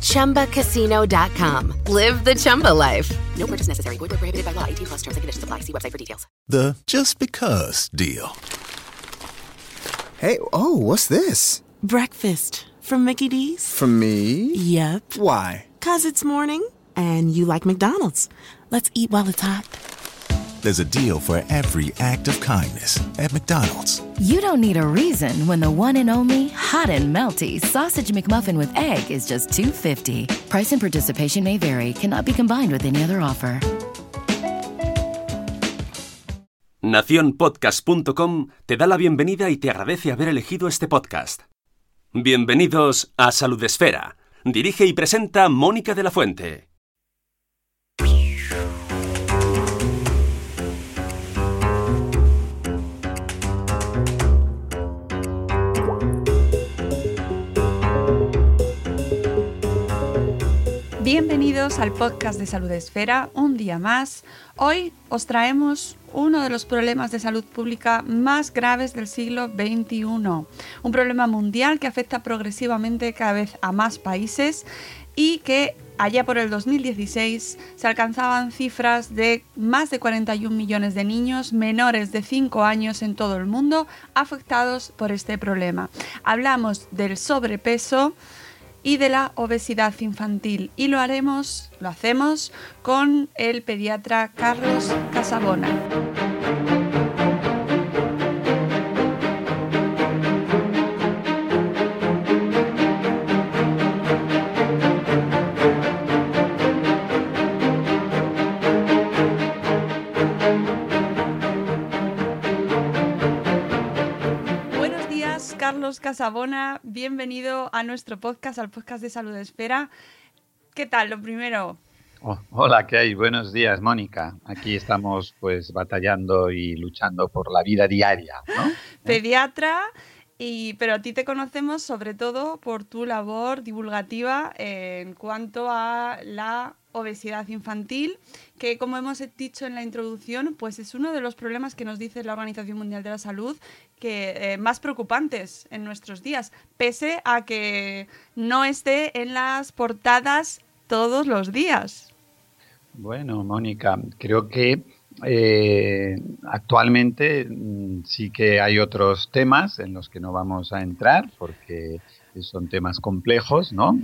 ChumbaCasino.com. Live the Chumba life. No purchase necessary. Void where prohibited by law. 18 plus terms and conditions apply. See website for details. The just because deal. Hey, oh, what's this? Breakfast from Mickey D's? From me? Yep. Why? Cause it's morning and you like McDonald's. Let's eat while it's hot. There's a deal for every act of kindness at McDonald's. You don't need a reason when the one and only hot and melty sausage McMuffin with egg is just 250. Price and participation may vary. Cannot be combined with any other offer. Naciónpodcast.com te da la bienvenida y te agradece haber elegido este podcast. Bienvenidos a Salud Esfera. Dirige y presenta Mónica de la Fuente. Bienvenidos al podcast de Salud Esfera, un día más. Hoy os traemos uno de los problemas de salud pública más graves del siglo XXI, un problema mundial que afecta progresivamente cada vez a más países y que allá por el 2016 se alcanzaban cifras de más de 41 millones de niños menores de 5 años en todo el mundo afectados por este problema. Hablamos del sobrepeso, y de la obesidad infantil. Y lo haremos, lo hacemos con el pediatra Carlos Casabona. Carlos Casabona. Bienvenido a nuestro podcast, al podcast de Salud Esfera. ¿Qué tal? Lo primero, Oh, hola, ¿qué hay? Buenos días, Mónica. Aquí estamos pues batallando y luchando por la vida diaria, ¿no? pediatra, y, pero a ti te conocemos sobre todo por tu labor divulgativa en cuanto a la obesidad infantil, que como hemos dicho en la introducción, pues es uno de los problemas que nos dice la Organización Mundial de la Salud que eh, más preocupantes en nuestros días, pese a que no esté en las portadas todos los días. Bueno, Mónica, creo que eh, actualmente mm, sí que hay otros temas en los que no vamos a entrar porque son temas complejos, ¿no?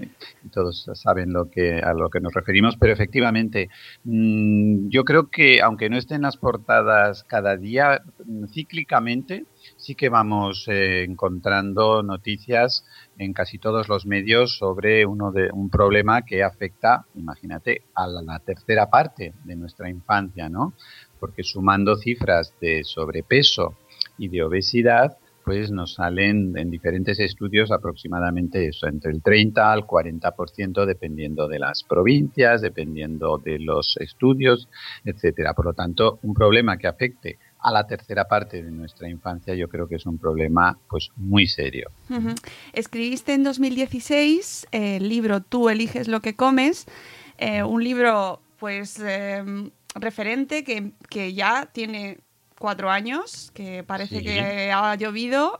Todos saben lo que, a lo que nos referimos, pero efectivamente mm, yo creo que aunque no estén las portadas cada día, mm, cíclicamente sí que vamos eh, encontrando noticias en casi todos los medios sobre uno de, un problema que afecta, imagínate, a la tercera parte de nuestra infancia, ¿no? Porque sumando cifras de sobrepeso y de obesidad, pues nos salen en diferentes estudios aproximadamente eso, entre el 30 al 40% dependiendo de las provincias, dependiendo de los estudios, etcétera. Por lo tanto, un problema que afecte a la tercera parte de nuestra infancia yo creo que es un problema pues muy serio. Escribiste en 2016 eh, el libro Tú eliges lo que comes, eh, un libro pues eh, referente que, que ya tiene cuatro años, que parece Sí. que ha llovido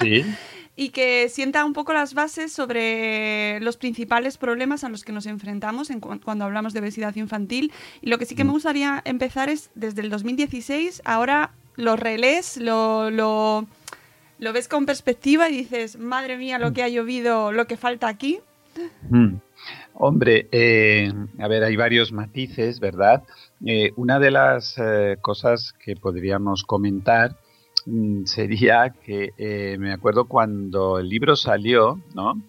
Sí, y que sienta un poco las bases sobre los principales problemas a los que nos enfrentamos en cu- cuando hablamos de obesidad infantil. Y lo que sí que me gustaría empezar es desde el 2016, ahora lo relees, lo, lo, lo ves con perspectiva y dices, madre mía, lo que ha llovido, lo que falta aquí. Mm. Hombre, eh, a ver, hay varios matices, ¿verdad? Eh, una de las eh, cosas que podríamos comentar mm, sería que eh, me acuerdo cuando el libro salió, ¿no?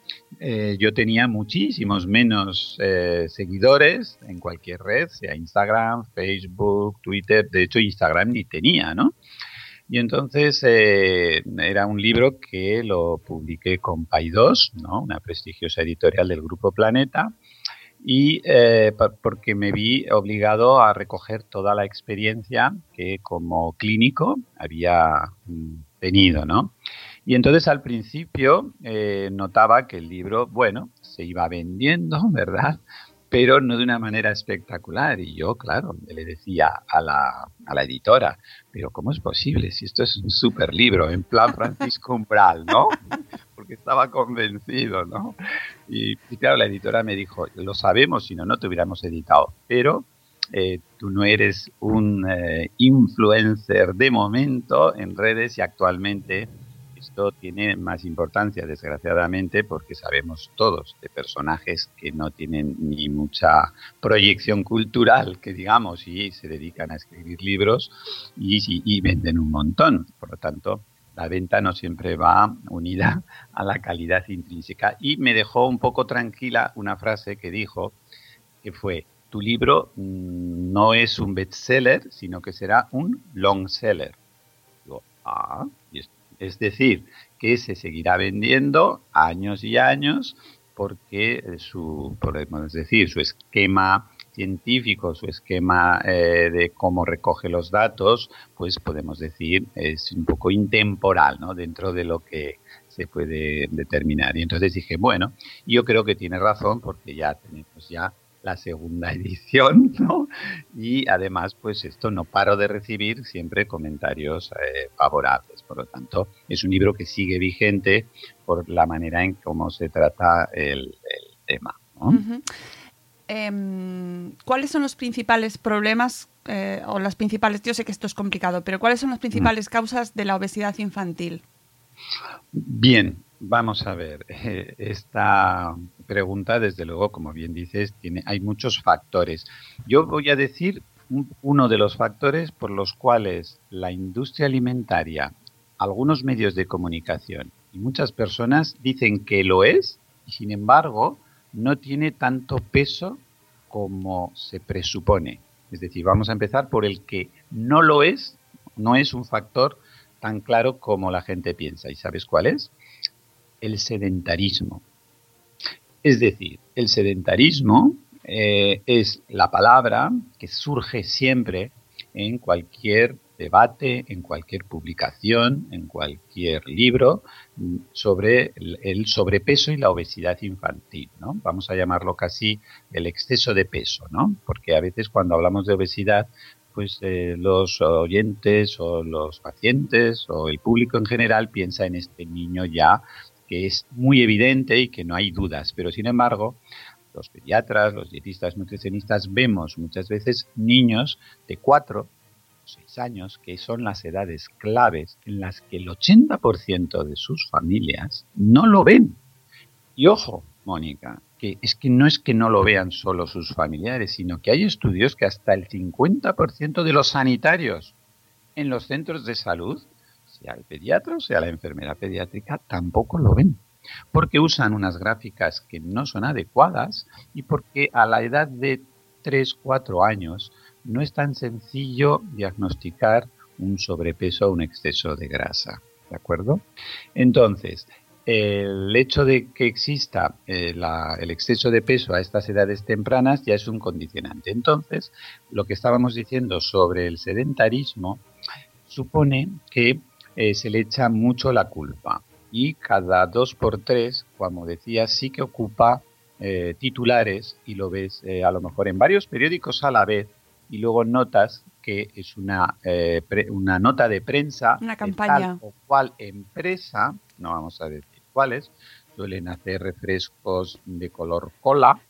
Yo tenía muchísimos menos seguidores en cualquier red, sea Instagram, Facebook, Twitter, de hecho Instagram ni tenía, ¿no? Y entonces era un libro que lo publiqué con Paidós, ¿no? una prestigiosa editorial del Grupo Planeta. Y eh, porque me vi obligado a recoger toda la experiencia que como clínico había mm, tenido, ¿no? Y entonces al principio eh, notaba que el libro, bueno, se iba vendiendo, ¿verdad? Pero no de una manera espectacular. Y yo, claro, le decía a la, a la editora, pero ¿cómo es posible si esto es un super libro, en plan Francisco Umbral, ¿no? Porque estaba convencido, ¿no? Y, claro, la editora me dijo, lo sabemos, si no, no te hubiéramos editado, pero eh, tú no eres un eh, influencer de momento en redes y actualmente esto tiene más importancia, desgraciadamente, porque sabemos todos de personajes que no tienen ni mucha proyección cultural, que digamos, y se dedican a escribir libros y, venden un montón. Por lo tanto, la venta no siempre va unida a la calidad intrínseca. Y me dejó un poco tranquila una frase que dijo, que fue, tu libro mm, no es un bestseller, sino que será un long seller. Digo, ah, es decir, que se seguirá vendiendo años y años porque su, podemos decir, su esquema científico, su esquema eh, de cómo recoge los datos, pues podemos decir es un poco intemporal, ¿no? Dentro de lo que se puede determinar. Y entonces dije, bueno, yo creo que tiene razón porque ya tenemos ya la segunda edición, ¿no? Y además, pues esto no paro de recibir siempre comentarios eh, favorables. Por lo tanto, es un libro que sigue vigente por la manera en cómo se trata el, tema. Em, ¿Cuáles son los principales problemas eh, o las principales, yo sé que esto es complicado, pero cuáles son las principales mm. causas de la obesidad infantil? Bien, Vamos a ver, eh, esta pregunta, desde luego, como bien dices, tiene, hay muchos factores. Yo voy a decir uno de los factores por los cuales la industria alimentaria, algunos medios de comunicación y muchas personas dicen que lo es y sin embargo no tiene tanto peso como se presupone. Es decir, vamos a empezar por el que no lo es, no es un factor tan claro como la gente piensa. ¿Y sabes cuál es? el sedentarismo. Es decir, el sedentarismo eh, es la palabra que surge siempre en cualquier debate, en cualquier publicación, en cualquier libro mm, sobre el, sobrepeso y la obesidad infantil, ¿no? Vamos a llamarlo casi el exceso de peso, ¿no? Porque a veces cuando hablamos de obesidad, pues eh, los oyentes o los pacientes o el público en general piensa en este niño ya que es muy evidente y que no hay dudas, pero sin embargo, los pediatras, los dietistas, nutricionistas vemos muchas veces niños de 4 o 6 años que son las edades claves en las que el 80% de sus familias no lo ven. Y ojo, Mónica, que es que no es que no lo vean solo sus familiares, sino que hay estudios que hasta el 50% de los sanitarios en los centros de salud sea el pediatra o sea la enfermera pediátrica, tampoco lo ven. Porque usan unas gráficas que no son adecuadas y porque a la edad de 3, 4 años no es tan sencillo diagnosticar un sobrepeso o un exceso de grasa. ¿De acuerdo? Entonces, el hecho de que exista eh, el exceso de peso a estas edades tempranas ya es un condicionante. Entonces, lo que estábamos diciendo sobre el sedentarismo supone que eh, se le echa mucho la culpa. Y cada dos por tres, como decía, sí que ocupa eh, titulares y lo ves a lo mejor en varios periódicos a la vez y luego notas que es una, una nota de prensa una campaña. de tal o cual empresa, no vamos a decir cuáles, suelen hacer refrescos de color cola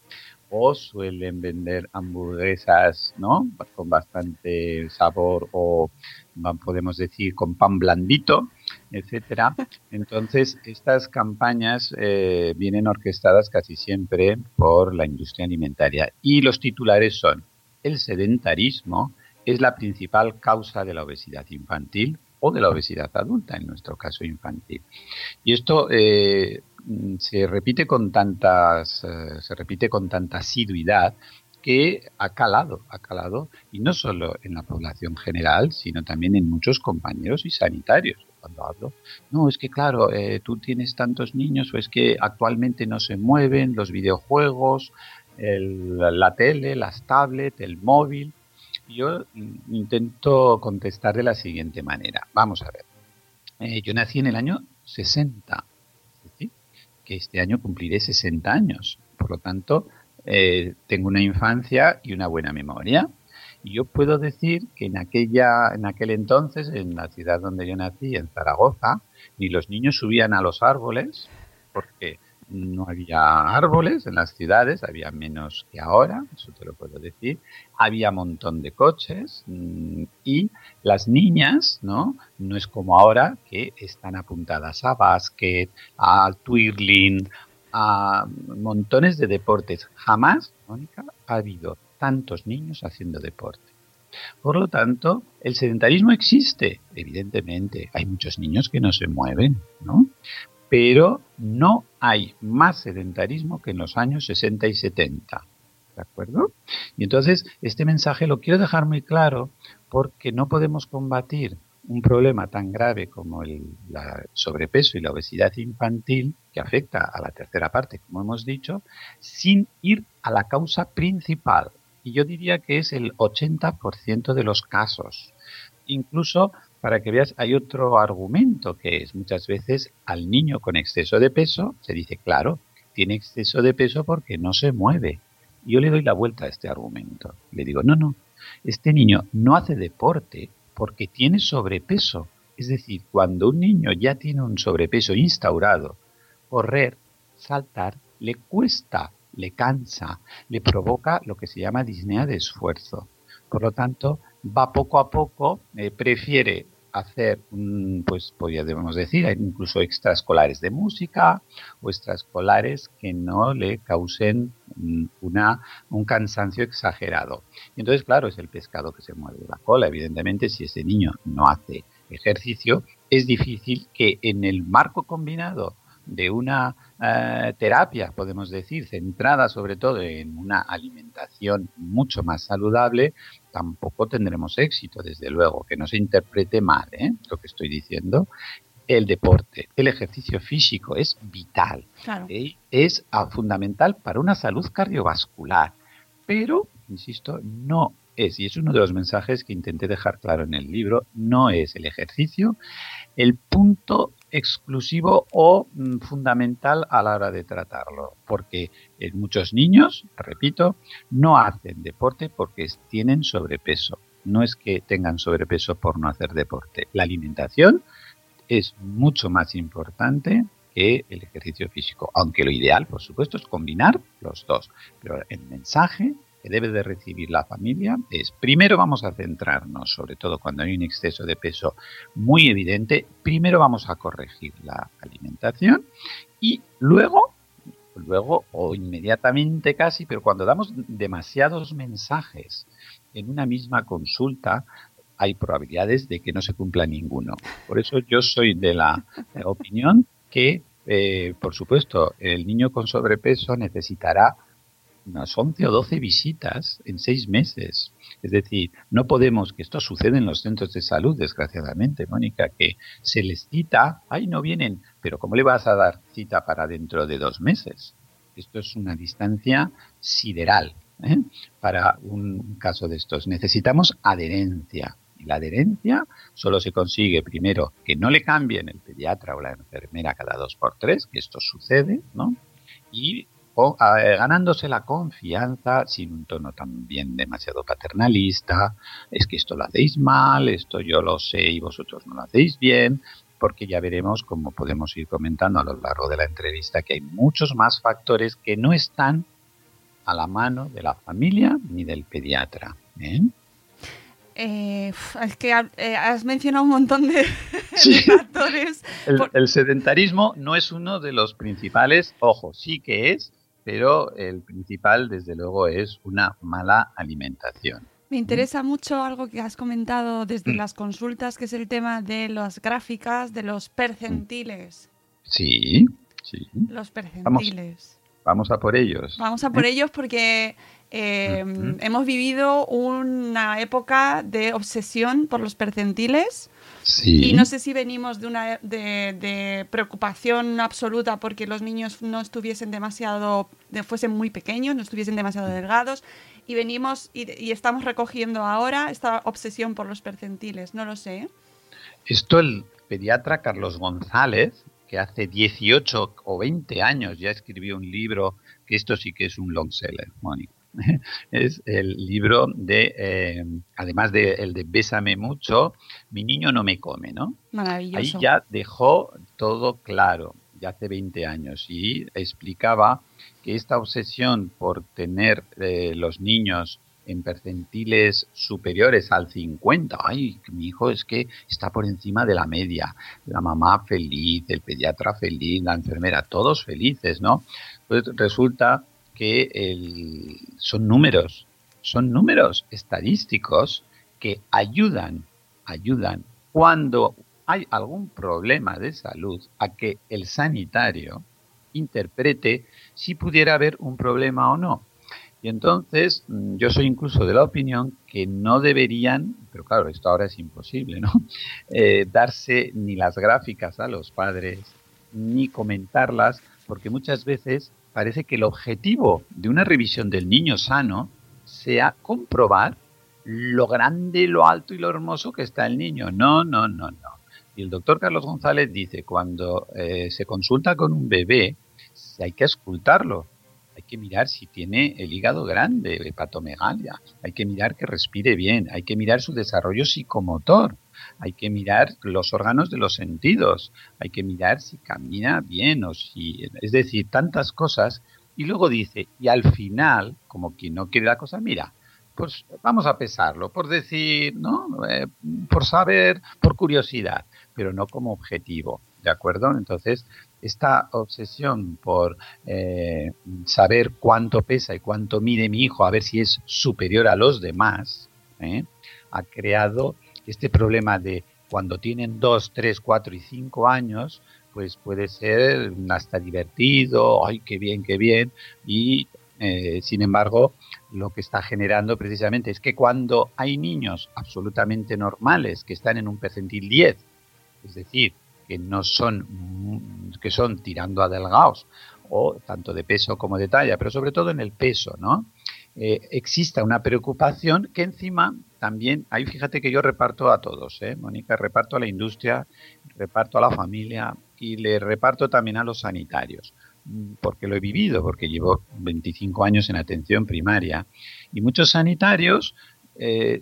o suelen vender hamburguesas, ¿no? Con bastante sabor o podemos decir con pan blandito, etcétera. Entonces, estas campañas eh, vienen orquestadas casi siempre por la industria alimentaria y los titulares son el sedentarismo es la principal causa de la obesidad infantil o de la obesidad adulta, en nuestro caso infantil. Y esto eh, se repite con tantas, eh, se repite con tanta asiduidad que ha calado, ha calado, y no solo en la población general, sino también en muchos compañeros y sanitarios. Cuando hablo, no, es que claro, eh, tú tienes tantos niños, o es que actualmente no se mueven los videojuegos, la tele, las tablets, el móvil. Yo intento contestar de la siguiente manera. Vamos a ver. Eh, yo nací en el año 60, es decir, que este año cumpliré 60 años. Por lo tanto, eh, tengo una infancia y una buena memoria. Y yo puedo decir que en aquella, en aquel entonces, en la ciudad donde yo nací, en Zaragoza, ni los niños subían a los árboles, porque no había árboles en las ciudades, había menos que ahora, eso te lo puedo decir. Había un montón de coches mm, y las niñas, ¿no? No es como ahora que están apuntadas a básquet, a twirling, a montones de deportes. Jamás, Mónica, ha habido tantos niños haciendo deporte. Por lo tanto, el sedentarismo existe, evidentemente. Hay muchos niños que no se mueven, ¿no? Pero no hay más sedentarismo que en los años 60 y 70. ¿De acuerdo? Y entonces, este mensaje lo quiero dejar muy claro porque no podemos combatir un problema tan grave como el sobrepeso y la obesidad infantil, que afecta a la tercera parte, como hemos dicho, sin ir a la causa principal. Y yo diría que es el 80% de los casos. Incluso, para que veas, hay otro argumento que es muchas veces al niño con exceso de peso se dice, claro, tiene exceso de peso porque no se mueve. Yo le doy la vuelta a este argumento. Le digo, no, no, este niño no hace deporte porque tiene sobrepeso. Es decir, cuando un niño ya tiene un sobrepeso instaurado, correr, saltar, le cuesta, le cansa, le provoca lo que se llama disnea de esfuerzo. Por lo tanto, va poco a poco, eh, prefiere hacer, pues podríamos decir, incluso extraescolares de música o extraescolares que no le causen mm, una, un cansancio exagerado. Y entonces, claro, es el pescado que se mueve la cola. Evidentemente, si ese niño no hace ejercicio, es difícil que en el marco combinado de una eh, terapia, podemos decir, centrada sobre todo en una alimentación mucho más saludable, tampoco tendremos éxito, desde luego, que no se interprete mal ¿eh? lo que estoy diciendo. El deporte, el ejercicio físico es vital, Claro. ¿eh? es fundamental para una salud cardiovascular, pero, insisto, no es, y es uno de los mensajes que intenté dejar claro en el libro, no es el ejercicio el punto exclusivo o mm, fundamental a la hora de tratarlo, porque en muchos niños, repito, no hacen deporte porque tienen sobrepeso. No es que tengan sobrepeso por no hacer deporte. La alimentación es mucho más importante que el ejercicio físico, aunque lo ideal, por supuesto, es combinar los dos. Pero el mensaje que debe de recibir la familia es, primero vamos a centrarnos, sobre todo cuando hay un exceso de peso muy evidente, primero vamos a corregir la alimentación y luego, luego o inmediatamente casi, pero cuando damos demasiados mensajes en una misma consulta, hay probabilidades de que no se cumpla ninguno. Por eso yo soy de la opinión que, eh, por supuesto, el niño con sobrepeso necesitará unas 11 o 12 visitas en seis meses. Es decir, no podemos, que esto sucede en los centros de salud, desgraciadamente, Mónica, que se les cita, ay, no vienen, pero ¿cómo le vas a dar cita para dentro de dos meses? Esto es una distancia sideral ¿eh? para un caso de estos. Necesitamos adherencia. Y la adherencia solo se consigue primero que no le cambien el pediatra o la enfermera cada dos por tres, que esto sucede, ¿no? Y ganándose la confianza sin un tono también demasiado paternalista, es que esto lo hacéis mal, esto yo lo sé y vosotros no lo hacéis bien, porque ya veremos, como podemos ir comentando a lo largo de la entrevista, que hay muchos más factores que no están a la mano de la familia ni del pediatra. ¿eh? Eh, es que ha- eh, has mencionado un montón de, Sí. de factores. El sedentarismo no es uno de los principales, ojo, sí que es, pero el principal, desde luego, es una mala alimentación. Me interesa mucho algo que has comentado desde Mm. las consultas, que es el tema de las gráficas, de los percentiles. Sí, sí. Los percentiles. Vamos a por ellos. Vamos a por ¿eh? ellos porque Eh, Ujú. Hemos vivido una época de obsesión por los percentiles. Sí. Y no sé si venimos de una de, de preocupación absoluta porque los niños no estuviesen demasiado, de- fuesen muy pequeños, no estuviesen demasiado delgados, y venimos y, y estamos recogiendo ahora esta obsesión por los percentiles, no lo sé. ¿eh? Esto el pediatra Carlos González, que hace 18 o 20 años ya escribió un libro, que esto sí que es un long seller, Mónica. Es el libro de, eh, además de el de Bésame mucho, mi niño no me come, ¿no? Ahí Maravilloso. ya dejó todo claro, ya hace 20 años, y explicaba que esta obsesión por tener eh, los niños en percentiles superiores al 50, ay, mi hijo es que está por encima de la media, la mamá feliz, el pediatra feliz, la enfermera, todos felices, ¿no? Pues resulta que el- son números, son números estadísticos que ayudan, ayudan cuando hay algún problema de salud a que el sanitario interprete si pudiera haber un problema o no. Y entonces mm, yo soy incluso de la opinión que no deberían, pero claro, esto ahora es imposible, ¿no? Eh, darse ni las gráficas a los padres, ni comentarlas, porque muchas veces parece que el objetivo de una revisión del niño sano sea comprobar lo grande, lo alto y lo hermoso que está el niño. No, no, no, no. Y el doctor Carlos González dice, cuando eh, se consulta con un bebé, hay que escultarlo. Hay que mirar si tiene el hígado grande, hepatomegalia. Hay que mirar que respire bien. Hay que mirar su desarrollo psicomotor. Hay que mirar los órganos de los sentidos. Hay que mirar si camina bien o si... Es decir, tantas cosas. Y luego dice, y al final, como quien no quiere la cosa, mira, pues vamos a pesarlo, por decir, ¿no? Eh, por saber, por curiosidad, pero no como objetivo, ¿de acuerdo? Entonces, esta obsesión por eh, saber cuánto pesa y cuánto mide mi hijo, a ver si es superior a los demás, ¿eh? ha creado este problema de cuando tienen 2, 3, 4 y 5 años, pues puede ser hasta divertido, ay, qué bien, qué bien, y eh, sin embargo, lo que está generando precisamente es que cuando hay niños absolutamente normales que están en un percentil 10, es decir, que no son, mm, que son tirando a delgados, o tanto de peso como de talla, pero sobre todo en el peso, ¿no? Eh, exista una preocupación que encima también, ahí fíjate que yo reparto a todos, ¿eh? Mónica, reparto a la industria, reparto a la familia y le reparto también a los sanitarios mm, porque lo he vivido, porque llevo 25 años en atención primaria, y muchos sanitarios eh,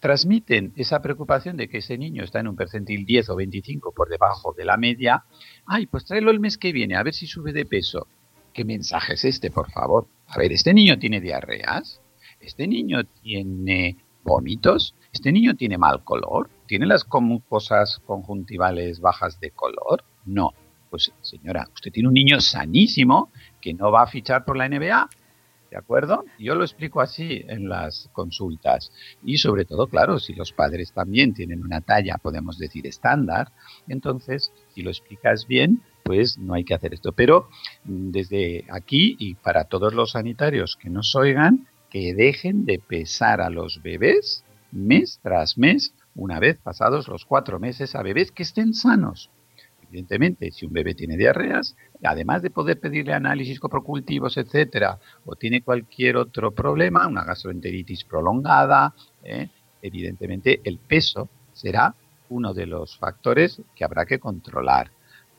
transmiten esa preocupación de que ese niño está en un percentil 10 o 25 por debajo de la media, ay, pues tráelo el mes que viene, a ver si sube de peso. ¿Qué mensaje es este, por favor? A ver, ¿este niño tiene diarreas? ¿Este niño tiene vómitos? ¿Este niño tiene mal color? ¿Tiene las mucosas conjuntivales bajas de color? No. Pues señora, usted tiene un niño sanísimo que no va a fichar por la NBA. ¿De acuerdo? Yo lo explico así en las consultas. Y sobre todo, claro, si los padres también tienen una talla, podemos decir, estándar, entonces, si lo explicas bien, pues no hay que hacer esto. Pero mm, desde aquí y para todos los sanitarios que nos oigan, que dejen de pesar a los bebés mes tras mes, una vez pasados los cuatro meses, a bebés que estén sanos. Evidentemente, si un bebé tiene diarreas, además de poder pedirle análisis coprocultivos, etcétera, o tiene cualquier otro problema, una gastroenteritis prolongada, ¿eh? evidentemente el peso será uno de los factores que habrá que controlar.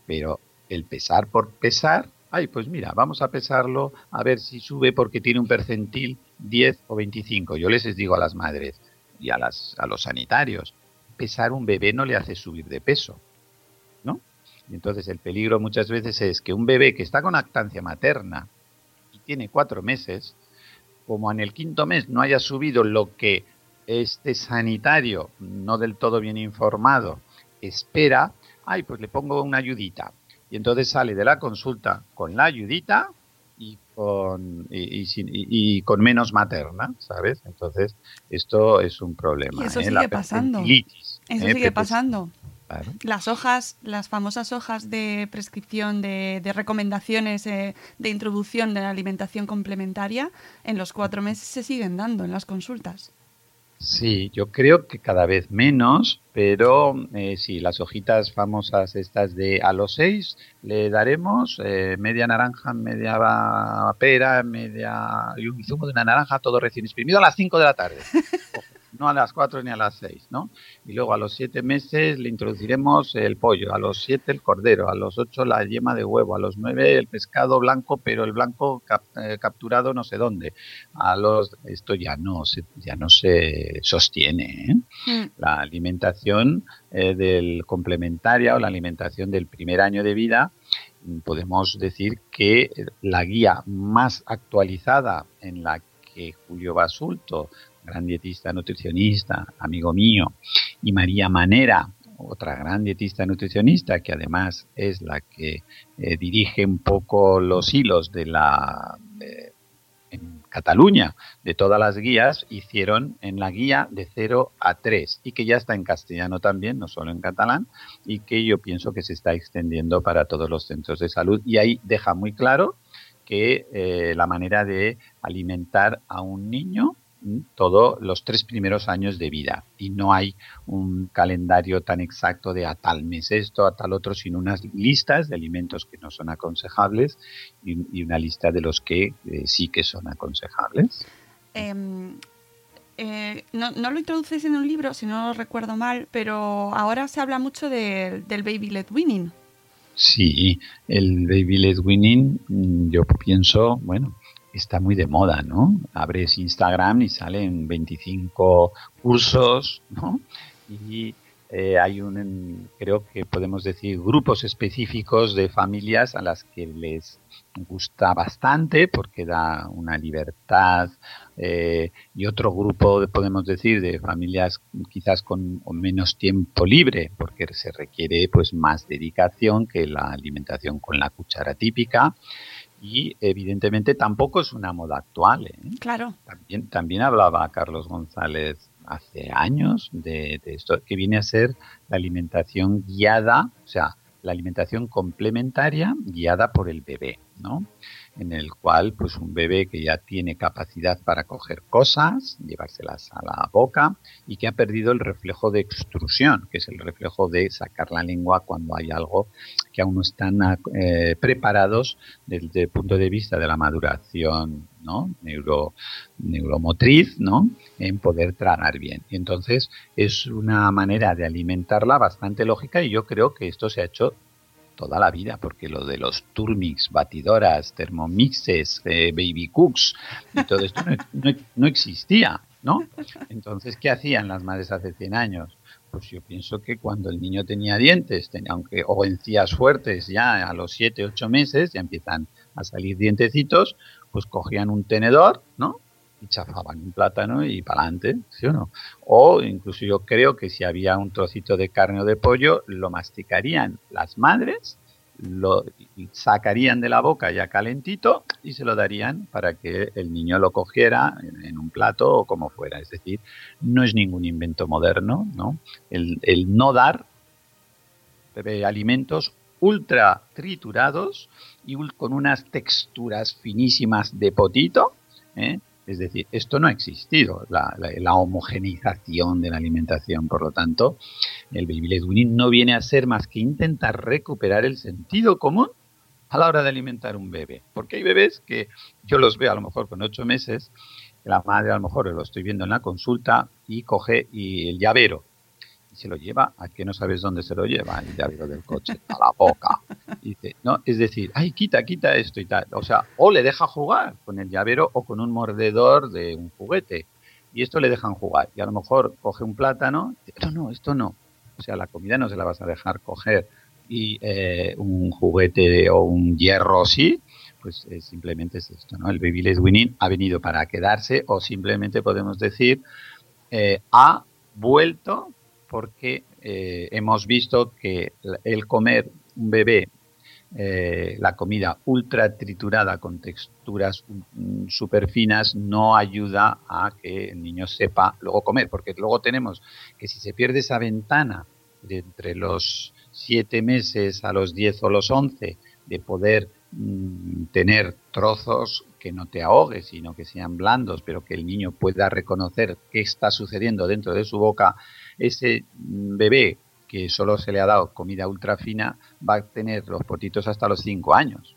Pero el pesar por pesar, ay, pues mira, vamos a pesarlo a ver si sube porque tiene un percentil 10 o 25. Yo les digo a las madres y a, las, a los sanitarios, pesar un bebé no le hace subir de peso. ¿no? Entonces el peligro muchas veces es que un bebé que está con lactancia materna y tiene cuatro meses, como en el quinto mes no haya subido lo que este sanitario, no del todo bien informado, espera, ay, pues le pongo una ayudita. Y entonces sale de la consulta con la ayudita y con, y, con menos materna, ¿sabes? Entonces, esto es un problema. Y eso ¿eh? sigue La pasando. Eso ¿eh? sigue pasando. Las hojas, las famosas hojas de prescripción de, recomendaciones eh, de introducción de la alimentación complementaria, en los cuatro meses se siguen dando en las consultas. Sí, yo creo que cada vez menos, pero eh, sí, las hojitas famosas estas de a los seis le daremos eh, media naranja, media pera, media y un zumo de una naranja todo recién exprimido a las cinco de la tarde. no a las 4 ni a las 6, ¿no? Y luego a los 7 meses le introduciremos el pollo, a los 7 el cordero, a los 8 la yema de huevo, a los 9 el pescado blanco, pero el blanco eh, capturado no sé dónde. A los esto ya no se ya no se sostiene, ¿eh? Mm. La alimentación eh, del complementaria o la alimentación del primer año de vida podemos decir que la guía más actualizada en la que Julio Basulto gran dietista nutricionista, amigo mío, y María Manera, otra gran dietista nutricionista que además es la que eh, dirige un poco los hilos de la en Cataluña de todas las guías hicieron en la guía de 0 a 3 y que ya está en castellano también, no solo en catalán, y que yo pienso que se está extendiendo para todos los centros de salud. Y ahí deja muy claro que eh, la manera de alimentar a un niño todos los tres primeros años de vida y no hay un calendario tan exacto de a tal mes esto, a tal otro, sino unas listas de alimentos que no son aconsejables y, una lista de los que eh, sí que son aconsejables. Em, eh, no, lo introduces en un libro, si no lo recuerdo mal, pero ahora se habla mucho del baby led winning. Sí, el baby led winning, mm, yo pienso, bueno, está muy de moda, ¿no? Abres Instagram y salen 25 cursos, ¿no? Y eh, hay un, creo que podemos decir, grupos específicos de familias a las que les gusta bastante porque da una libertad eh, y otro grupo, podemos decir, de familias quizás con, con, menos tiempo libre porque se requiere pues más dedicación que la alimentación con la cuchara típica y evidentemente tampoco es una moda actual. ¿eh? Claro. También, también hablaba Carlos González hace años de, de, esto, que viene a ser la alimentación guiada, o sea, la alimentación complementaria guiada por el bebé, ¿no? en el cual pues un bebé que ya tiene capacidad para coger cosas, llevárselas a la boca y que ha perdido el reflejo de extrusión, que es el reflejo de sacar la lengua cuando hay algo que aún no están eh, preparados desde el punto de vista de la maduración ¿no? Neuro, neuromotriz, ¿no? En poder tragar bien. Y entonces es una manera de alimentarla bastante lógica y yo creo que esto se ha hecho toda la vida, porque lo de los turmix, batidoras, termomixes, eh, baby cooks y todo esto no, existía, ¿no? Entonces, ¿qué hacían las madres hace 100 años? Pues yo pienso que cuando el niño tenía dientes, tenía, aunque o encías fuertes, ya a los 7, 8 meses ya empiezan a salir dientecitos, pues cogían un tenedor, ¿no? Y chafaban un plátano y para adelante, ¿sí o no? O incluso yo creo que si había un trocito de carne o de pollo, lo masticarían las madres, lo sacarían de la boca ya calentito y se lo darían para que el niño lo cogiera en, un plato o como fuera. Es decir, no es ningún invento moderno, ¿no? El, el no dar alimentos ultra triturados y con unas texturas finísimas de potito, ¿eh? Es decir, esto no ha existido, la, homogenización de la alimentación. Por lo tanto, el baby weaning no viene a ser más que intentar recuperar el sentido común a la hora de alimentar un bebé. Porque hay bebés que yo los veo a lo mejor con ocho meses, la madre a lo mejor lo estoy viendo en la consulta y coge y el llavero se lo lleva a que no sabes dónde se lo lleva el llavero del coche, a la boca. dice, no, es decir, ay, quita, quita esto y tal. O sea, o le deja jugar con el llavero o con un mordedor de un juguete. Y esto le dejan jugar. Y a lo mejor coge un plátano, no, no, esto no. O sea, la comida no se la vas a dejar coger. Y eh, un juguete o un hierro sí, pues eh, simplemente es esto, ¿no? El baby winning ha venido para quedarse o simplemente podemos decir eh, ha vuelto porque eh, hemos visto que el comer un bebé eh, la comida ultra triturada con texturas mm, súper finas no ayuda a que el niño sepa luego comer, porque luego tenemos que si se pierde esa ventana de entre los 7 meses a los 10 o los 11, de poder mm, tener trozos que no te ahogues, sino que sean blandos, pero que el niño pueda reconocer qué está sucediendo dentro de su boca, ese bebé que solo se le ha dado comida ultra fina va a tener los potitos hasta los 5 años.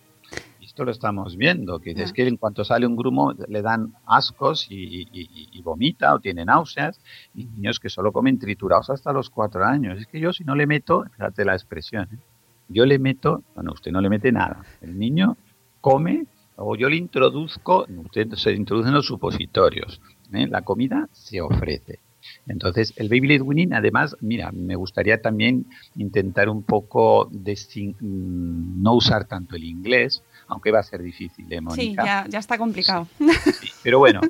Esto lo estamos viendo, que es que en cuanto sale un grumo le dan ascos y, vomita o tiene náuseas, y niños que solo comen triturados hasta los 4 años. Es que yo si no le meto, fíjate la expresión, ¿eh? yo le meto, bueno, usted no le mete nada, el niño come o yo le introduzco, usted se introducen los supositorios, ¿eh? la comida se ofrece. Entonces, el baby winning, además, mira, me gustaría también intentar un poco mm, no usar tanto el inglés, aunque va a ser difícil, ¿eh, Mónica? Sí, ya, ya está complicado. pero bueno,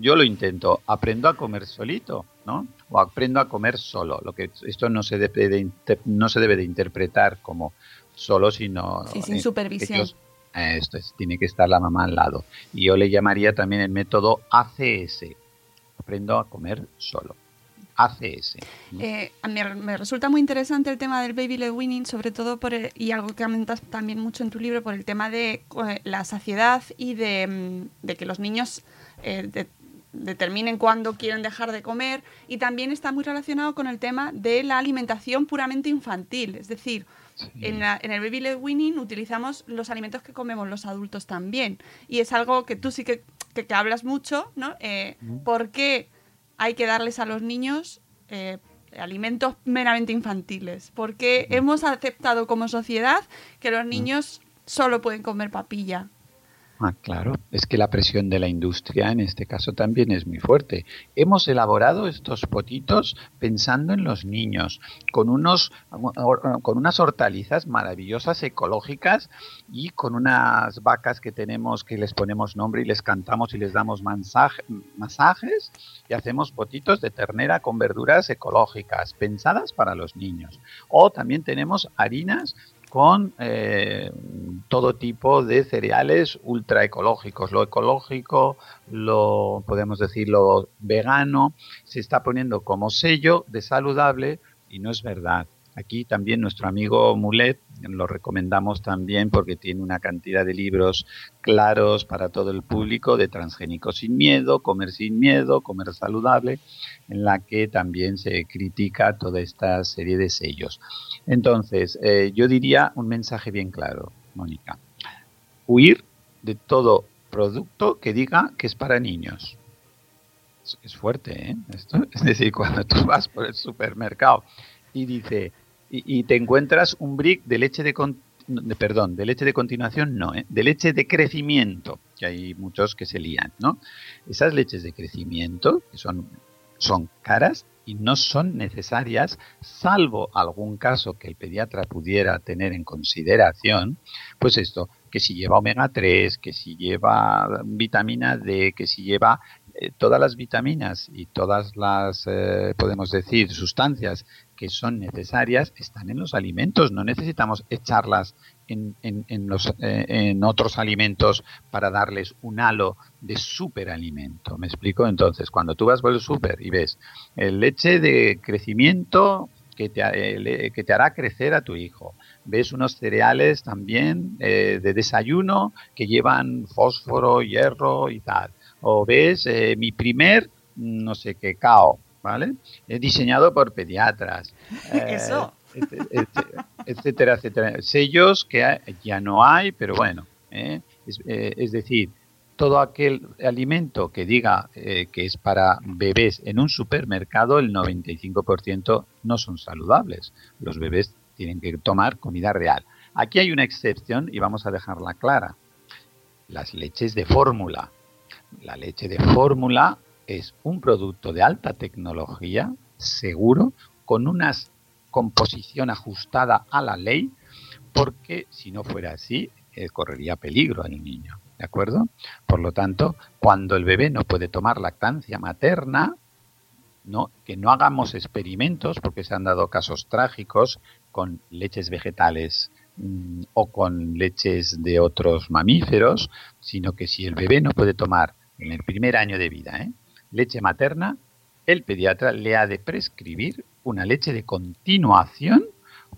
yo lo intento. Aprendo a comer solito, ¿no? O aprendo a comer solo. Lo que esto no se debe de, no se debe de interpretar como solo, sino sí, sin supervisión. Esto es, tiene que estar la mamá al lado. Y yo le llamaría también el método ACS. Aprendo a comer solo. ACS. Eh, me, resulta muy interesante el tema del baby led winning, sobre todo por y algo que comentas también mucho en tu libro por el tema de eh, la saciedad y de, mm, que los niños eh, determinen cuándo quieren dejar de comer y también está muy relacionado con el tema de la alimentación puramente infantil, es decir, en, el baby led winning utilizamos los alimentos que comemos los adultos también y es algo que tú sí que, que, hablas mucho, ¿no? ¿Por qué hay que darles a los niños eh, alimentos meramente infantiles, porque hemos aceptado como sociedad que los niños solo pueden comer papilla. Ah, claro, es que la presión de la industria en este caso también es muy fuerte. Hemos elaborado estos potitos pensando en los niños, con, unos, con unas hortalizas maravillosas ecológicas y con unas vacas que tenemos que les ponemos nombre y les cantamos y les damos masajes y hacemos potitos de ternera con verduras ecológicas pensadas para los niños. O también tenemos harinas con eh, todo tipo de cereales ultra ecológicos. Lo ecológico, lo podemos decir lo vegano, se está poniendo como sello de saludable y no es verdad. Aquí también nuestro amigo Mulet lo recomendamos también porque tiene una cantidad de libros claros para todo el público de transgénico sin miedo, comer sin miedo, comer saludable, en la que también se critica toda esta serie de sellos. Entonces, eh, yo diría un mensaje bien claro, Mónica. Huir de todo producto que diga que es para niños. Es, fuerte, ¿eh? Esto, es decir, cuando tú vas por el supermercado y dice y, te encuentras un brick de leche de, perdón, de leche de continuación, no, ¿eh? de leche de crecimiento, que hay muchos que se lían, ¿no? Esas leches de crecimiento, que son, son caras y no son necesarias, salvo algún caso que el pediatra pudiera tener en consideración, pues esto, que si lleva omega 3, que si lleva vitamina D, que si lleva eh, todas las vitaminas y todas las, eh, podemos decir, sustancias que son necesarias están en los alimentos. No necesitamos echarlas en, en, los, eh, en otros alimentos para darles un halo de superalimento. ¿Me explico? Entonces, cuando tú vas por el super y ves leche de crecimiento que te, que te hará crecer a tu hijo, ves unos cereales también de desayuno que llevan fósforo, hierro y tal o ves eh, mi primer, no sé qué, cao, ¿vale? Es diseñado por pediatras. Eso. Eh, etcétera, etcétera. Sellos que ya no hay, pero bueno, ¿eh? es, decir, todo aquel alimento que diga que es para bebés en un supermercado, el 95% no son saludables. Los bebés tienen que tomar comida real. Aquí hay una excepción y vamos a dejarla clara. Las leches de fórmula. La leche de fórmula es un producto de alta tecnología, seguro, con una composición ajustada a la ley, porque si no fuera así, eh, correría peligro al niño. ¿De acuerdo? Por lo tanto, cuando el bebé no puede tomar lactancia materna, no, que no hagamos experimentos, porque se han dado casos trágicos con leches vegetales mm, o con leches de otros mamíferos, sino que si el bebé no puede tomar en el primer año de vida, ¿eh? leche materna, el pediatra le ha de prescribir una leche de continuación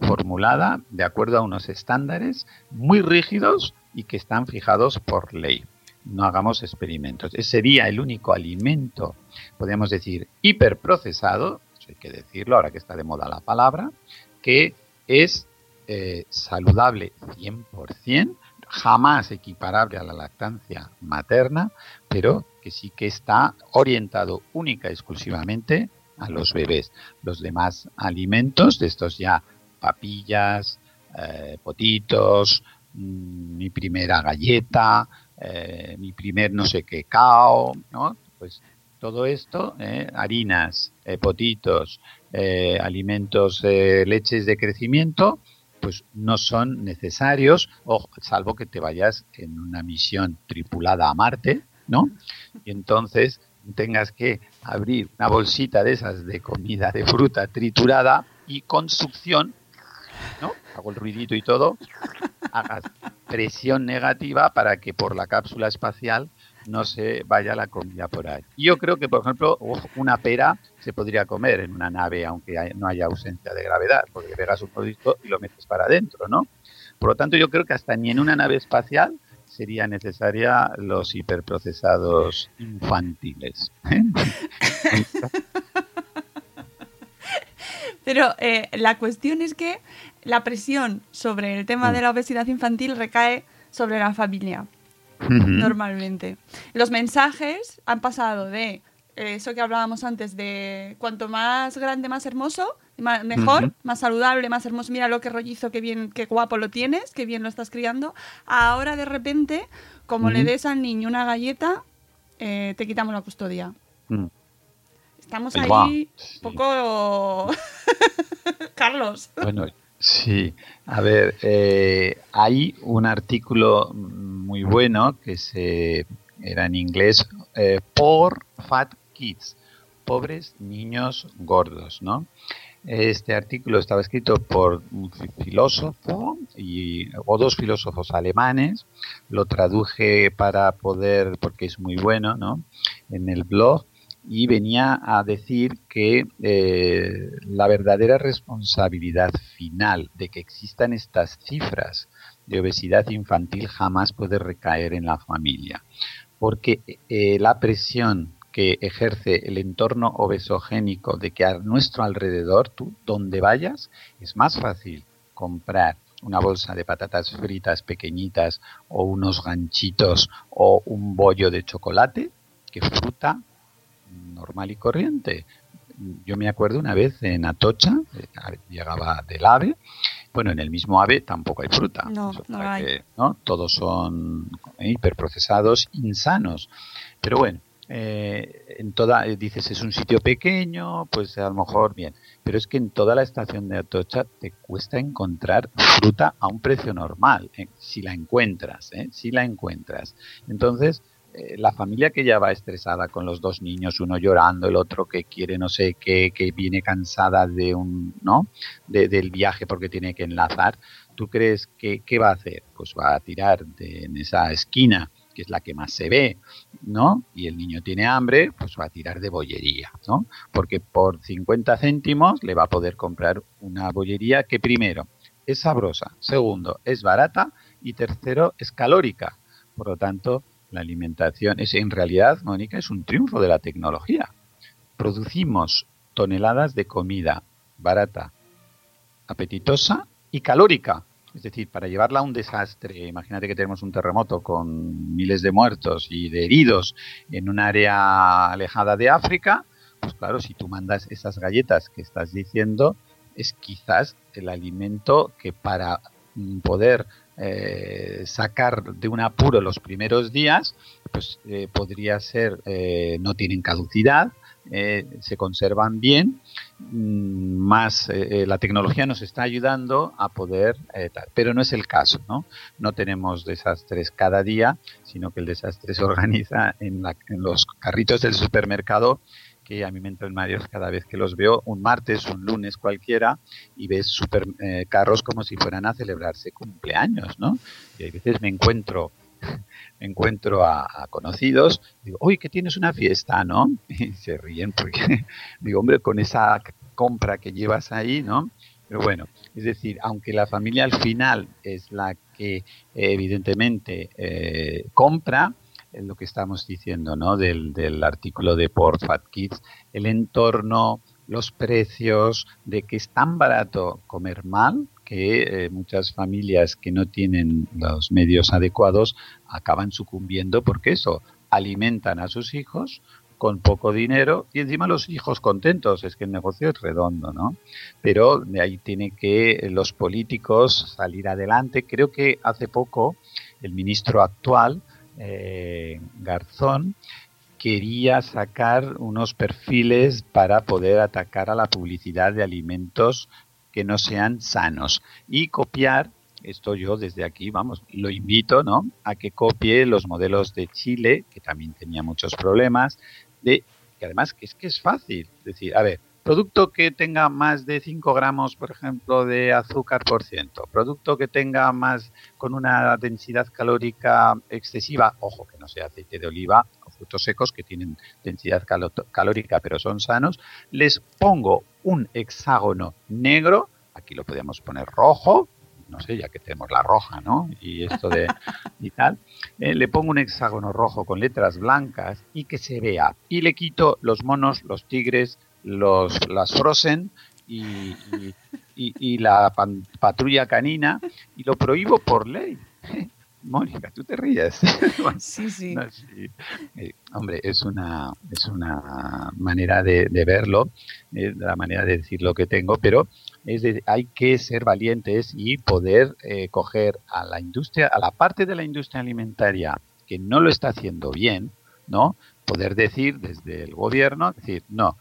formulada de acuerdo a unos estándares muy rígidos y que están fijados por ley. No hagamos experimentos. Ese sería el único alimento, podríamos decir, hiperprocesado, hay que decirlo ahora que está de moda la palabra, que es eh, saludable 100%, jamás equiparable a la lactancia materna, pero que sí que está orientado única y exclusivamente a los bebés. Los demás alimentos, de estos ya papillas, eh, potitos, mm, mi primera galleta, eh, mi primer no sé qué cao, ¿no? Pues todo esto, eh, harinas, potitos, alimentos, leches de crecimiento, pues no son necesarios, o, salvo que te vayas en una misión tripulada a Marte, ¿no? Y entonces tengas que abrir una bolsita de esas de comida de fruta triturada y con succión, ¿no? Hago el ruidito y todo, hagas presión negativa para que por la cápsula espacial no se vaya la comida por ahí. Yo creo que, por ejemplo, una pera se podría comer en una nave aunque no haya ausencia de gravedad, porque pegas un poquito y lo metes para adentro, ¿no? Por lo tanto, yo creo que hasta ni en una nave espacial sería necesaria los hiperprocesados infantiles. ¿eh? Pero eh, la cuestión es que la presión sobre el tema de la obesidad infantil recae sobre la familia, normalmente. Los mensajes han pasado de eso que hablábamos antes, de cuanto más grande, más hermoso, mejor, más saludable, más hermoso, mira lo que rollizo, qué bien, qué guapo lo tienes, qué bien lo estás criando. Ahora de repente, como le des al niño una galleta, eh, te quitamos la custodia. Mm. Estamos ahí un poco... Carlos. Bueno, sí. A ver, eh, hay un artículo muy bueno que se era en inglés eh, por Fat Kids, pobres niños gordos, ¿no? Este artículo estaba escrito por un filósofo y, o dos filósofos alemanes. Lo traduje para poder, porque es muy bueno, ¿no? En el blog y venía a decir que eh, la verdadera responsabilidad final de que existan estas cifras de obesidad infantil jamás puede recaer en la familia, porque eh, la presión que ejerce el entorno obesogénico de que a nuestro alrededor, tú donde vayas, es más fácil comprar una bolsa de patatas fritas pequeñitas o unos ganchitos o un bollo de chocolate que fruta normal y corriente. Yo me acuerdo una vez en Atocha, eh, llegaba del AVE, bueno, en el mismo AVE tampoco hay fruta. No, no hay. Todos son hiperprocesados, insanos. Pero bueno, eh, en toda, eh, dices, es un sitio pequeño, pues a lo mejor bien, pero es que en toda la estación de Atocha te cuesta encontrar fruta a un precio normal, si la encuentras, si la encuentras. Entonces, eh, la familia que ya va estresada con los dos niños, uno llorando, el otro que quiere no sé qué, que viene cansada de un, ¿no? del viaje porque tiene que enlazar, ¿tú crees que qué va a hacer? Pues va a tirar en esa esquina que es la que más se ve, ¿no? Y el niño tiene hambre, pues va a tirar de bollería, ¿no? Porque por 50 céntimos le va a poder comprar una bollería que primero es sabrosa, segundo es barata y tercero es calórica. Por lo tanto, la alimentación es en realidad, Mónica, es un triunfo de la tecnología. Producimos toneladas de comida barata, apetitosa y calórica. Es decir, para llevarla a un desastre, imagínate que tenemos un terremoto con miles de muertos y de heridos en un área alejada de África, pues claro, si tú mandas esas galletas que estás diciendo, es quizás el alimento que para poder eh, sacar de un apuro los primeros días, pues eh, podría ser, eh, no tienen caducidad, se conservan bien, mm, más la tecnología nos está ayudando a poder, pero no es el caso, ¿no? No tenemos desastres cada día, sino que el desastre se organiza en, en los carritos del supermercado que a mí me entran Marios cada vez que los veo, un martes, un lunes cualquiera, y ves super eh, carros como si fueran a celebrarse cumpleaños, ¿no? Y hay veces me encuentro encuentro a, conocidos, digo, uy, que tienes una fiesta, ¿no? Y se ríen porque digo, hombre, con esa compra que llevas ahí, ¿no? Pero bueno, es decir, aunque la familia al final es la que evidentemente eh, compra, es lo que estamos diciendo, ¿no? Del, del artículo de Port Fat Kids, el entorno, los precios, de que es tan barato comer mal que eh, muchas familias que no tienen los medios adecuados acaban sucumbiendo porque eso, alimentan a sus hijos con poco dinero y encima los hijos contentos, es que el negocio es redondo, ¿no? Pero de ahí tiene que los políticos salir adelante. Creo que hace poco el ministro actual, eh, Garzón, quería sacar unos perfiles para poder atacar a la publicidad de alimentos que no sean sanos y copiar esto yo desde aquí, vamos, lo invito, ¿no? A que copie los modelos de Chile, que también tenía muchos problemas, de que además que es que es fácil, decir, a ver, producto que tenga más de 5 gramos, por ejemplo, de azúcar por ciento, producto que tenga más con una densidad calórica excesiva, ojo que no sea aceite de oliva o frutos secos que tienen densidad calórica pero son sanos, les pongo un hexágono negro, aquí lo podemos poner rojo, no sé, ya que tenemos la roja, ¿no? Y esto de y tal, eh, le pongo un hexágono rojo con letras blancas y que se vea. Y le quito los monos, los tigres, los las frozen y, y, la patrulla canina y lo prohíbo por ley. Mónica, tú te ríes. sí, sí. Eh, hombre, es una, es una manera de, verlo, es la manera de decir lo que tengo, pero es de, hay que ser valientes y poder eh, coger a la industria, a la parte de la industria alimentaria que no lo está haciendo bien, ¿no? Poder decir desde el gobierno, decir, no,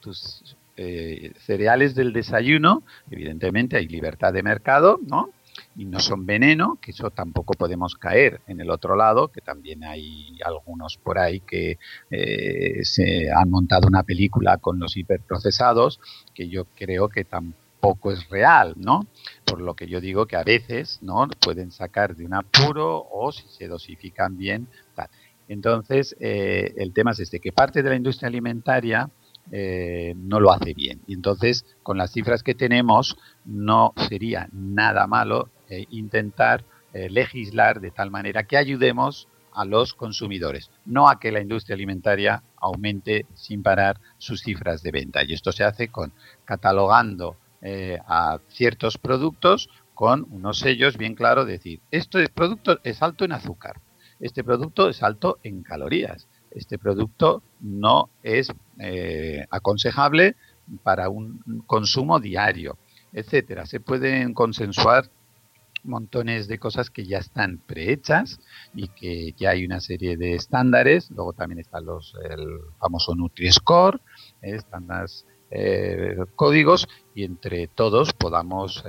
tus eh, cereales del desayuno, evidentemente hay libertad de mercado, ¿no? y no son veneno, que eso tampoco podemos caer en el otro lado, que también hay algunos por ahí que eh, se han montado una película con los hiperprocesados, que yo creo que tampoco es real, ¿no? Por lo que yo digo que a veces, ¿no? Pueden sacar de un apuro o si se dosifican bien, tal. Entonces, eh, el tema es este, que parte de la industria alimentaria eh, no lo hace bien. Y entonces, con las cifras que tenemos, no sería nada malo eh, intentar eh, legislar de tal manera que ayudemos a los consumidores, no a que la industria alimentaria aumente sin parar sus cifras de venta. Y esto se hace con catalogando a ciertos productos con unos sellos bien claros, decir, este producto es alto en azúcar, este producto es alto en calorías, este producto no es eh, aconsejable para un consumo diario, etcétera. Se pueden consensuar montones de cosas que ya están prehechas y que ya hay una serie de estándares. Luego también están los el famoso Nutri-Score, eh, están los eh, códigos y entre todos podamos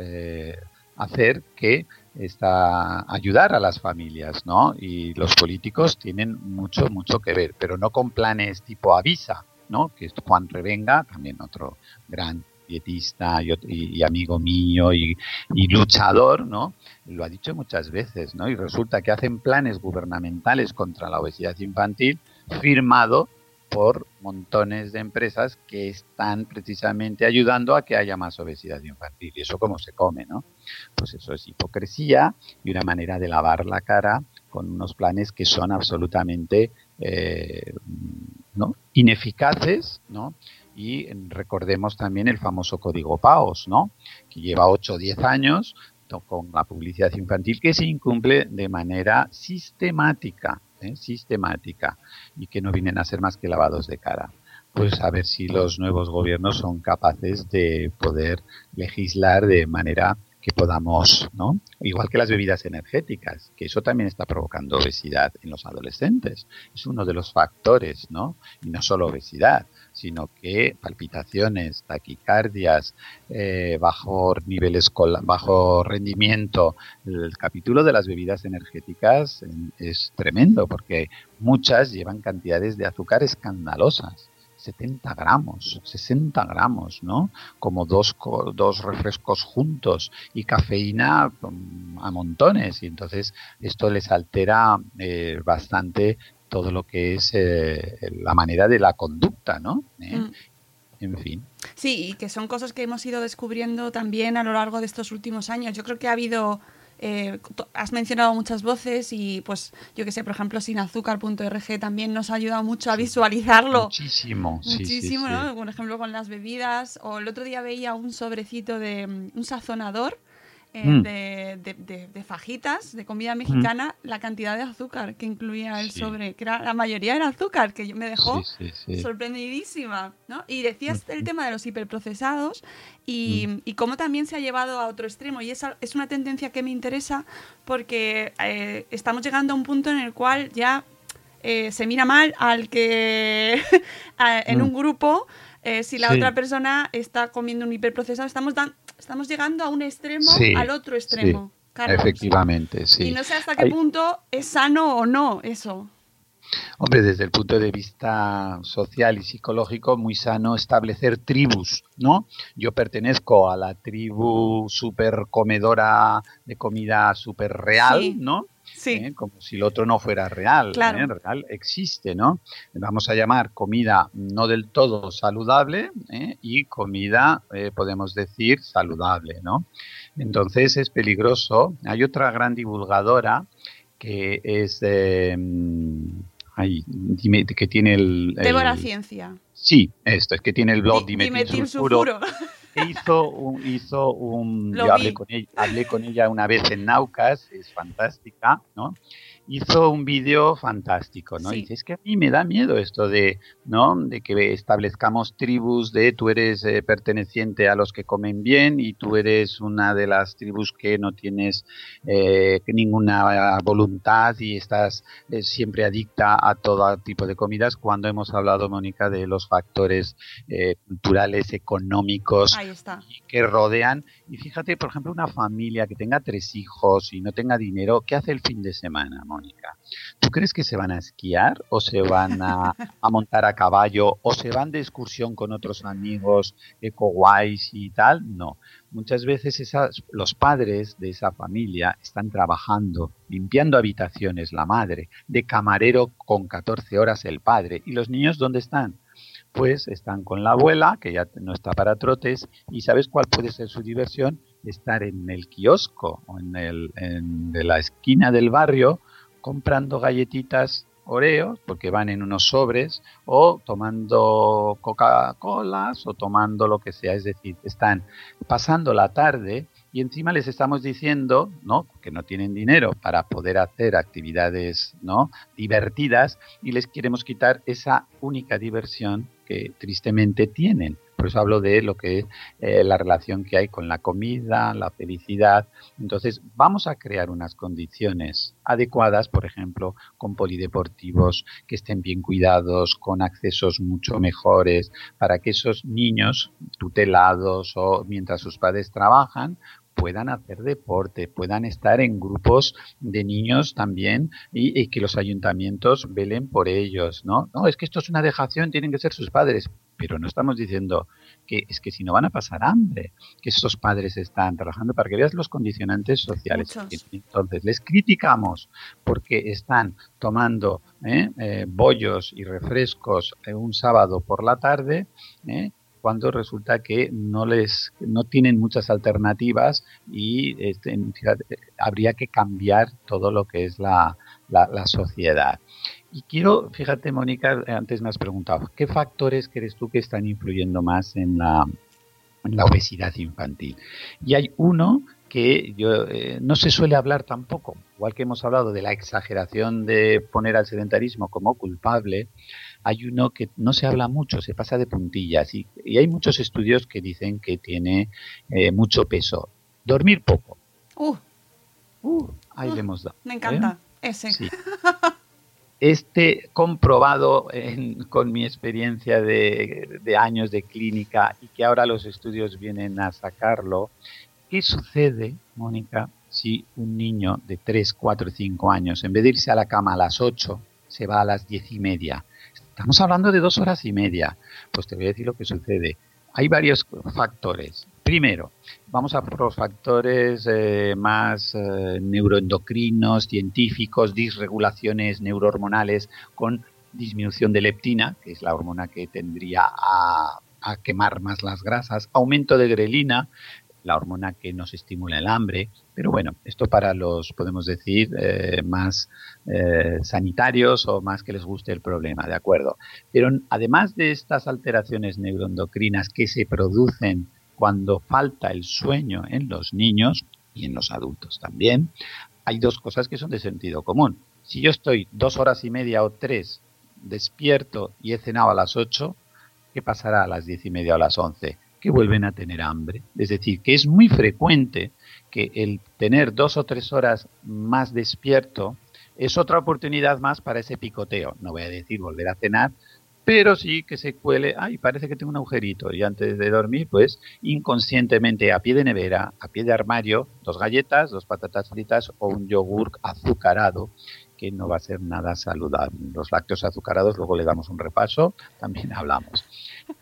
hacer que está ayudar a las familias, ¿no? Y los políticos tienen mucho, mucho que ver, pero no con planes tipo Avisa, ¿no? Que es Juan Revenga, también otro gran dietista y, amigo mío y, y, luchador, ¿no? Lo ha dicho muchas veces, ¿no? Y resulta que hacen planes gubernamentales contra la obesidad infantil firmado por montones de empresas que están precisamente ayudando a que haya más obesidad infantil. Y eso cómo se come, ¿no? Pues eso es hipocresía y una manera de lavar la cara con unos planes que son absolutamente eh, ineficaces, ¿no? Y recordemos también el famoso código PAOS, ¿no? Que lleva 8 o 10 años con la publicidad infantil que se incumple de manera sistemática ¿eh? sistemática y que no vienen a ser más que lavados de cara. Pues a ver si los nuevos gobiernos son capaces de poder legislar de manera que podamos, ¿no? Igual que las bebidas energéticas, que eso también está provocando obesidad en los adolescentes. Es uno de los factores, ¿no? Y no solo obesidad, sino que palpitaciones, taquicardias, eh, bajo niveles, bajo rendimiento. El capítulo de las bebidas energéticas es tremendo porque muchas llevan cantidades de azúcar escandalosas. 70 gramos, 60 gramos, ¿no? Como dos, dos refrescos juntos y cafeína mm, a montones. Y entonces esto les altera eh, bastante todo lo que es eh, la manera de la conducta, ¿no? ¿Eh? Mm. en fin. Sí, y que son cosas que hemos ido descubriendo también a lo largo de estos últimos años. Yo creo que ha habido eh, has mencionado muchas voces y pues yo que sé, por ejemplo, sinazúcar.org también nos ha ayudado mucho a visualizarlo. Muchísimo, sí, Muchísimo, ¿no? Por ejemplo, con las bebidas. O el otro día veía un sobrecito de mm, un sazonador eh, Mm. de, de- de fajitas de comida mexicana, la cantidad de azúcar que incluía el Sí. sobre, que era, la mayoría era azúcar, que yo- me dejó Sí, sí, sí. sorprendidísima, ¿no? Y decías el tema de los hiperprocesados y, y cómo también se ha llevado a otro extremo. Y esa es una tendencia que me interesa porque eh, estamos llegando a un punto en el cual ya eh, se mira mal al que a- en Mm. un grupo, eh, si la Sí. otra persona está comiendo un hiperprocesado, estamos, estamos llegando a un extremo Sí, al otro extremo. sí, Carlos. Efectivamente, sí. Y no sé hasta qué Hay- punto es sano o no eso. Hombre, desde el punto de vista social y psicológico, muy sano establecer tribus, ¿no? Yo pertenezco a la tribu super comedora de comida super real, Sí. ¿no? Sí. ¿Eh? Como si el otro no fuera real. Claro. ¿eh? Real existe, ¿no? Vamos a llamar comida no del todo saludable ¿eh? y comida, podemos decir, saludable, ¿no? Entonces es peligroso. Hay otra gran divulgadora que es mm, ay, dime, que tiene el, el- Débora Ciencia. sí esto es que tiene el blog Di- dimetilsulfuro dimetilsulfuro. que hizo un, hizo un yo hablé con ella hablé con ella una vez en Naucas es fantástica no hizo un vídeo fantástico no Sí. y dice es que a mí me da miedo esto de no de que establezcamos tribus de tú eres eh, perteneciente a los que comen bien y tú eres una de las tribus que no tienes eh, ninguna voluntad y estás eh, siempre adicta a todo tipo de comidas cuando hemos hablado Mónica de los factores eh, culturales económicos Ahí está. que rodean. Y fíjate, por ejemplo, una familia que tenga tres hijos y no tenga dinero, ¿qué hace el fin de semana, Mónica? ¿Tú crees que se van a esquiar o se van a, montar a caballo o se van de excursión con otros amigos eco y tal? No. Muchas veces esas, los padres de esa familia están trabajando, limpiando habitaciones la madre, de camarero con 14 horas el padre. ¿Y los niños dónde están? pues están con la abuela, que ya no está para trotes, y ¿sabes cuál puede ser su diversión? Estar en el kiosco o en, el, en de la esquina del barrio comprando galletitas Oreos, porque van en unos sobres, o tomando Coca-Colas o tomando lo que sea. Es decir, están pasando la tarde y encima les estamos diciendo, ¿no? Que no tienen dinero para poder hacer actividades, ¿no? Divertidas y les queremos quitar esa única diversión que tristemente tienen. Por eso hablo de lo que es eh, la relación que hay con la comida, la felicidad. Entonces, vamos a crear unas condiciones adecuadas, por ejemplo, con polideportivos que estén bien cuidados, con accesos mucho mejores, para que esos niños tutelados o mientras sus padres trabajan, puedan hacer deporte, puedan estar en grupos de niños también y, y, que los ayuntamientos velen por ellos, ¿no? No, es que esto es una dejación, tienen que ser sus padres, pero no estamos diciendo que es que si no van a pasar hambre, que estos padres están trabajando para que veas los condicionantes sociales. Muchos. Entonces, les criticamos porque están tomando ¿eh? Eh, bollos y refrescos eh, un sábado por la tarde, ¿eh? cuando resulta que no les no tienen muchas alternativas y este, habría que cambiar todo lo que es la, la, la, sociedad. Y quiero, fíjate, Mónica, antes me has preguntado, ¿qué factores crees tú que están influyendo más en la, en la obesidad infantil? Y hay uno que yo, eh, no se suele hablar tampoco, igual que hemos hablado de la exageración de poner al sedentarismo como culpable, hay uno que no se habla mucho, se pasa de puntillas y, y hay muchos estudios que dicen que tiene eh, mucho peso. Dormir poco. Uh, uh, ahí uh, le hemos dado. Me encanta ¿eh? ese. Sí. Este comprobado en, con mi experiencia de, de años de clínica y que ahora los estudios vienen a sacarlo, ¿qué sucede, Mónica, si un niño de 3, 4, 5 años, en vez de irse a la cama a las 8, se va a las 10 y media? Estamos hablando de dos horas y media. Pues te voy a decir lo que sucede. Hay varios factores. Primero, vamos a por los factores eh, más eh, neuroendocrinos, científicos, disregulaciones neurohormonales con disminución de leptina, que es la hormona que tendría a quemar más las grasas, aumento de grelina, la hormona que nos estimula el hambre. Pero bueno, esto para los, podemos decir, eh, más sanitarios o más que les guste el problema, ¿de acuerdo? Pero además de estas alteraciones neuroendocrinas que se producen cuando falta el sueño en los niños y en los adultos también, hay dos cosas que son de sentido común. Si yo estoy dos horas y media o tres despierto y he cenado a las ocho, ¿qué pasará a las diez y media o a las once? Que vuelven a tener hambre. Es decir, que es muy frecuente que el tener dos o tres horas más despierto es otra oportunidad más para ese picoteo. No voy a decir volver a cenar, pero sí que se cuele, ay, parece que tengo un agujerito. Y antes de dormir, pues inconscientemente a pie de nevera, a pie de armario, dos galletas, dos patatas fritas o un yogur azucarado que no va a ser nada saludable. Los lácteos azucarados, luego le damos un repaso, también hablamos.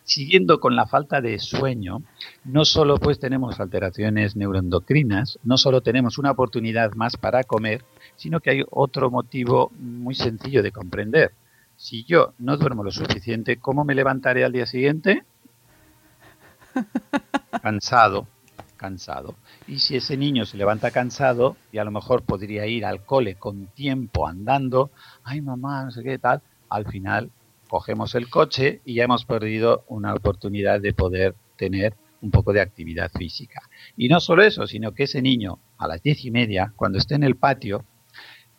Siguiendo con la falta de sueño, no solo pues tenemos alteraciones neuroendocrinas, no solo tenemos una oportunidad más para comer, sino que hay otro motivo muy sencillo de comprender. Si yo no duermo lo suficiente, ¿cómo me levantaré al día siguiente? Cansado, cansado. Y si ese niño se levanta cansado y a lo mejor podría ir al cole con tiempo andando, ay mamá, no sé qué tal, al final cogemos el coche y ya hemos perdido una oportunidad de poder tener un poco de actividad física. Y no solo eso, sino que ese niño a las diez y media, cuando esté en el patio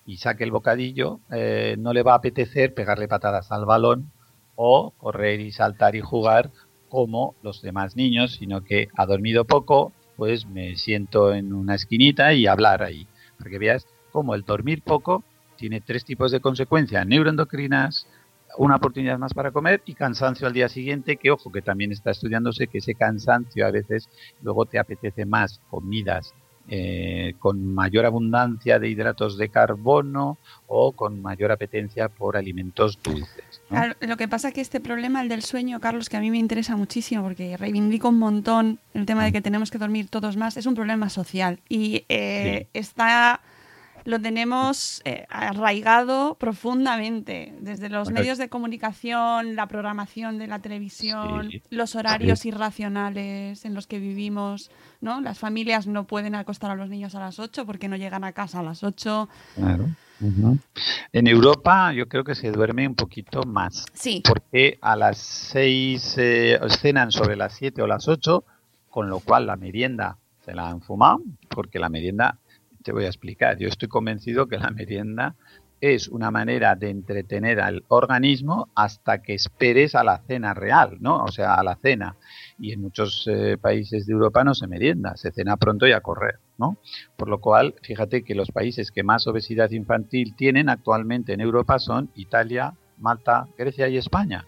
y saque el bocadillo, eh, no le va a apetecer pegarle patadas al balón o correr y saltar y jugar como los demás niños, sino que ha dormido poco, pues me siento en una esquinita y hablar ahí, para que veas cómo el dormir poco tiene tres tipos de consecuencias. Neuroendocrinas, una oportunidad más para comer y cansancio al día siguiente, que ojo, que también está estudiándose que ese cansancio a veces luego te apetece más comidas eh, con mayor abundancia de hidratos de carbono o con mayor apetencia por alimentos dulces. lo que pasa es que este problema, el del sueño, Carlos, que a mí me interesa muchísimo porque reivindico un montón el tema de que tenemos que dormir todos más, es un problema social y eh, está lo tenemos eh, arraigado profundamente, desde los medios de comunicación, la programación de la televisión, los horarios irracionales en los que vivimos, ¿no? Las familias no pueden acostar a los niños a las 8 porque no llegan a casa a las 8. Claro. En Europa yo creo que se duerme un poquito más. Sí. Porque a las 6 eh, cenan sobre las 7 o las 8, con lo cual la merienda se la han fumado, porque la merienda te voy a explicar. Yo estoy convencido que la merienda es una manera de entretener al organismo hasta que esperes a la cena real, ¿no? O sea, a la cena. Y en muchos eh, países de Europa no se merienda, se cena pronto y a correr, ¿no? Por lo cual, fíjate que los países que más obesidad infantil tienen actualmente en Europa son Italia, Malta, Grecia y España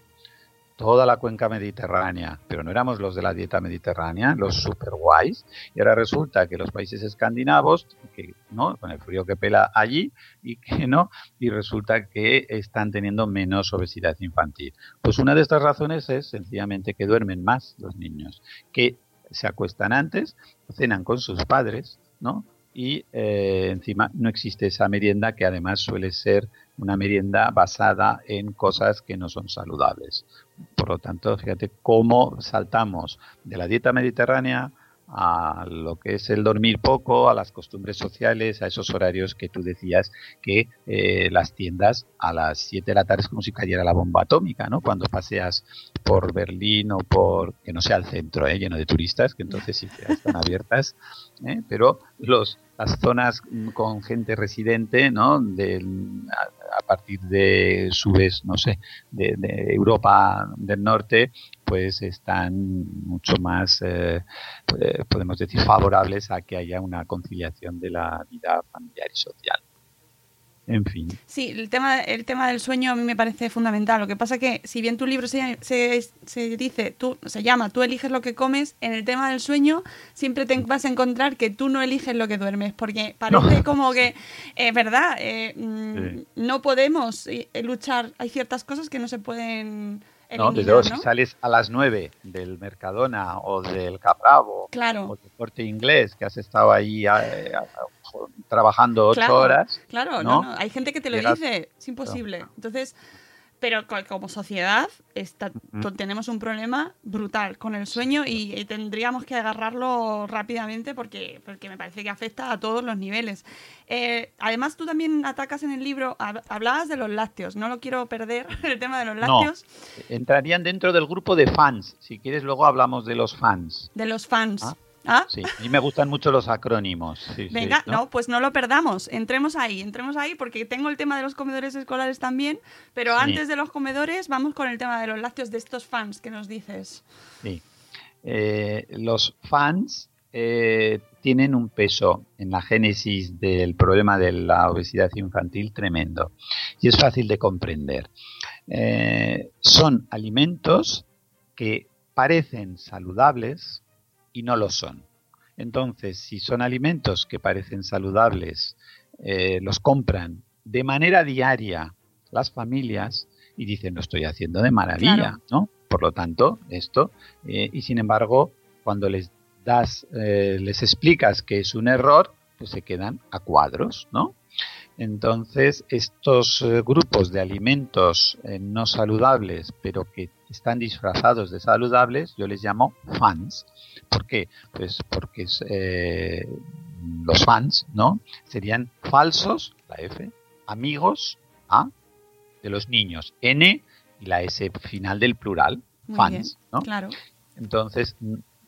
toda la cuenca mediterránea, pero no éramos los de la dieta mediterránea, los super guays, y ahora resulta que los países escandinavos, que no, con el frío que pela allí, y que no, y resulta que están teniendo menos obesidad infantil. Pues una de estas razones es sencillamente que duermen más los niños, que se acuestan antes, cenan con sus padres, ¿no? Y eh, encima no existe esa merienda que además suele ser una merienda basada en cosas que no son saludables. Por lo tanto, fíjate cómo saltamos de la dieta mediterránea a lo que es el dormir poco, a las costumbres sociales, a esos horarios que tú decías que eh, las tiendas a las 7 de la tarde es como si cayera la bomba atómica, ¿no? Cuando paseas por Berlín o por, que no sea el centro, ¿eh? lleno de turistas, que entonces sí que están abiertas, ¿eh? pero los las zonas con gente residente, ¿no? De, a, partir de subes, no sé, de, Europa del Norte, pues están mucho más, eh, podemos decir, favorables a que haya una conciliación de la vida familiar y social en fin. Sí, el tema, el tema del sueño a mí me parece fundamental. Lo que pasa que, si bien tu libro se, se, dice, tú, se llama Tú eliges lo que comes, en el tema del sueño siempre te vas a encontrar que tú no eliges lo que duermes, porque parece como que, es verdad, eh, mm, no podemos eh, luchar. Hay ciertas cosas que no se pueden no, desde luego, si sales a las 9 del Mercadona o del Capravo claro. o del Corte Inglés, que has estado ahí eh, trabajando ocho horas. Claro, ¿no? hay gente que te lo dice, es imposible. Entonces, pero co- como sociedad está- tenemos un problema brutal con el sueño y, tendríamos que agarrarlo rápidamente porque, porque me parece que afecta a todos los niveles. Eh, además, tú también atacas en el libro, hab- hablabas de los lácteos, no lo quiero perder, el tema de los No, lácteos, entrarían dentro del grupo de fans. Si quieres, luego hablamos de los fans. de los fans. Ah, ¿Ah? Sí, a mí me gustan mucho los acrónimos. sí, sí, Venga, ¿no? no, pues no lo perdamos. Entremos ahí, entremos ahí porque tengo el tema de los comedores escolares también, pero Sí. antes de los comedores vamos con el tema de los lácteos de estos fans que nos dices. Sí. Eh, los fans eh, tienen un peso en la génesis del problema de la obesidad infantil tremendo y es fácil de comprender. Eh, son alimentos que parecen saludables y no lo son. Entonces, si son alimentos que parecen saludables, eh, los compran de manera diaria las familias y dicen, lo estoy haciendo de maravilla, Claro. ¿no? Por lo tanto, esto, eh, y sin embargo, cuando les das, eh, les explicas que es un error, pues se quedan a cuadros, ¿no? Entonces, estos grupos de alimentos no saludables, pero que están disfrazados de saludables, yo les llamo fans. ¿Por qué? Pues porque es, eh, los fans, ¿no? Serían falsos, la F, amigos, A, de los niños, N y la S final del plural, Muy fans, bien, ¿no? Claro. Entonces,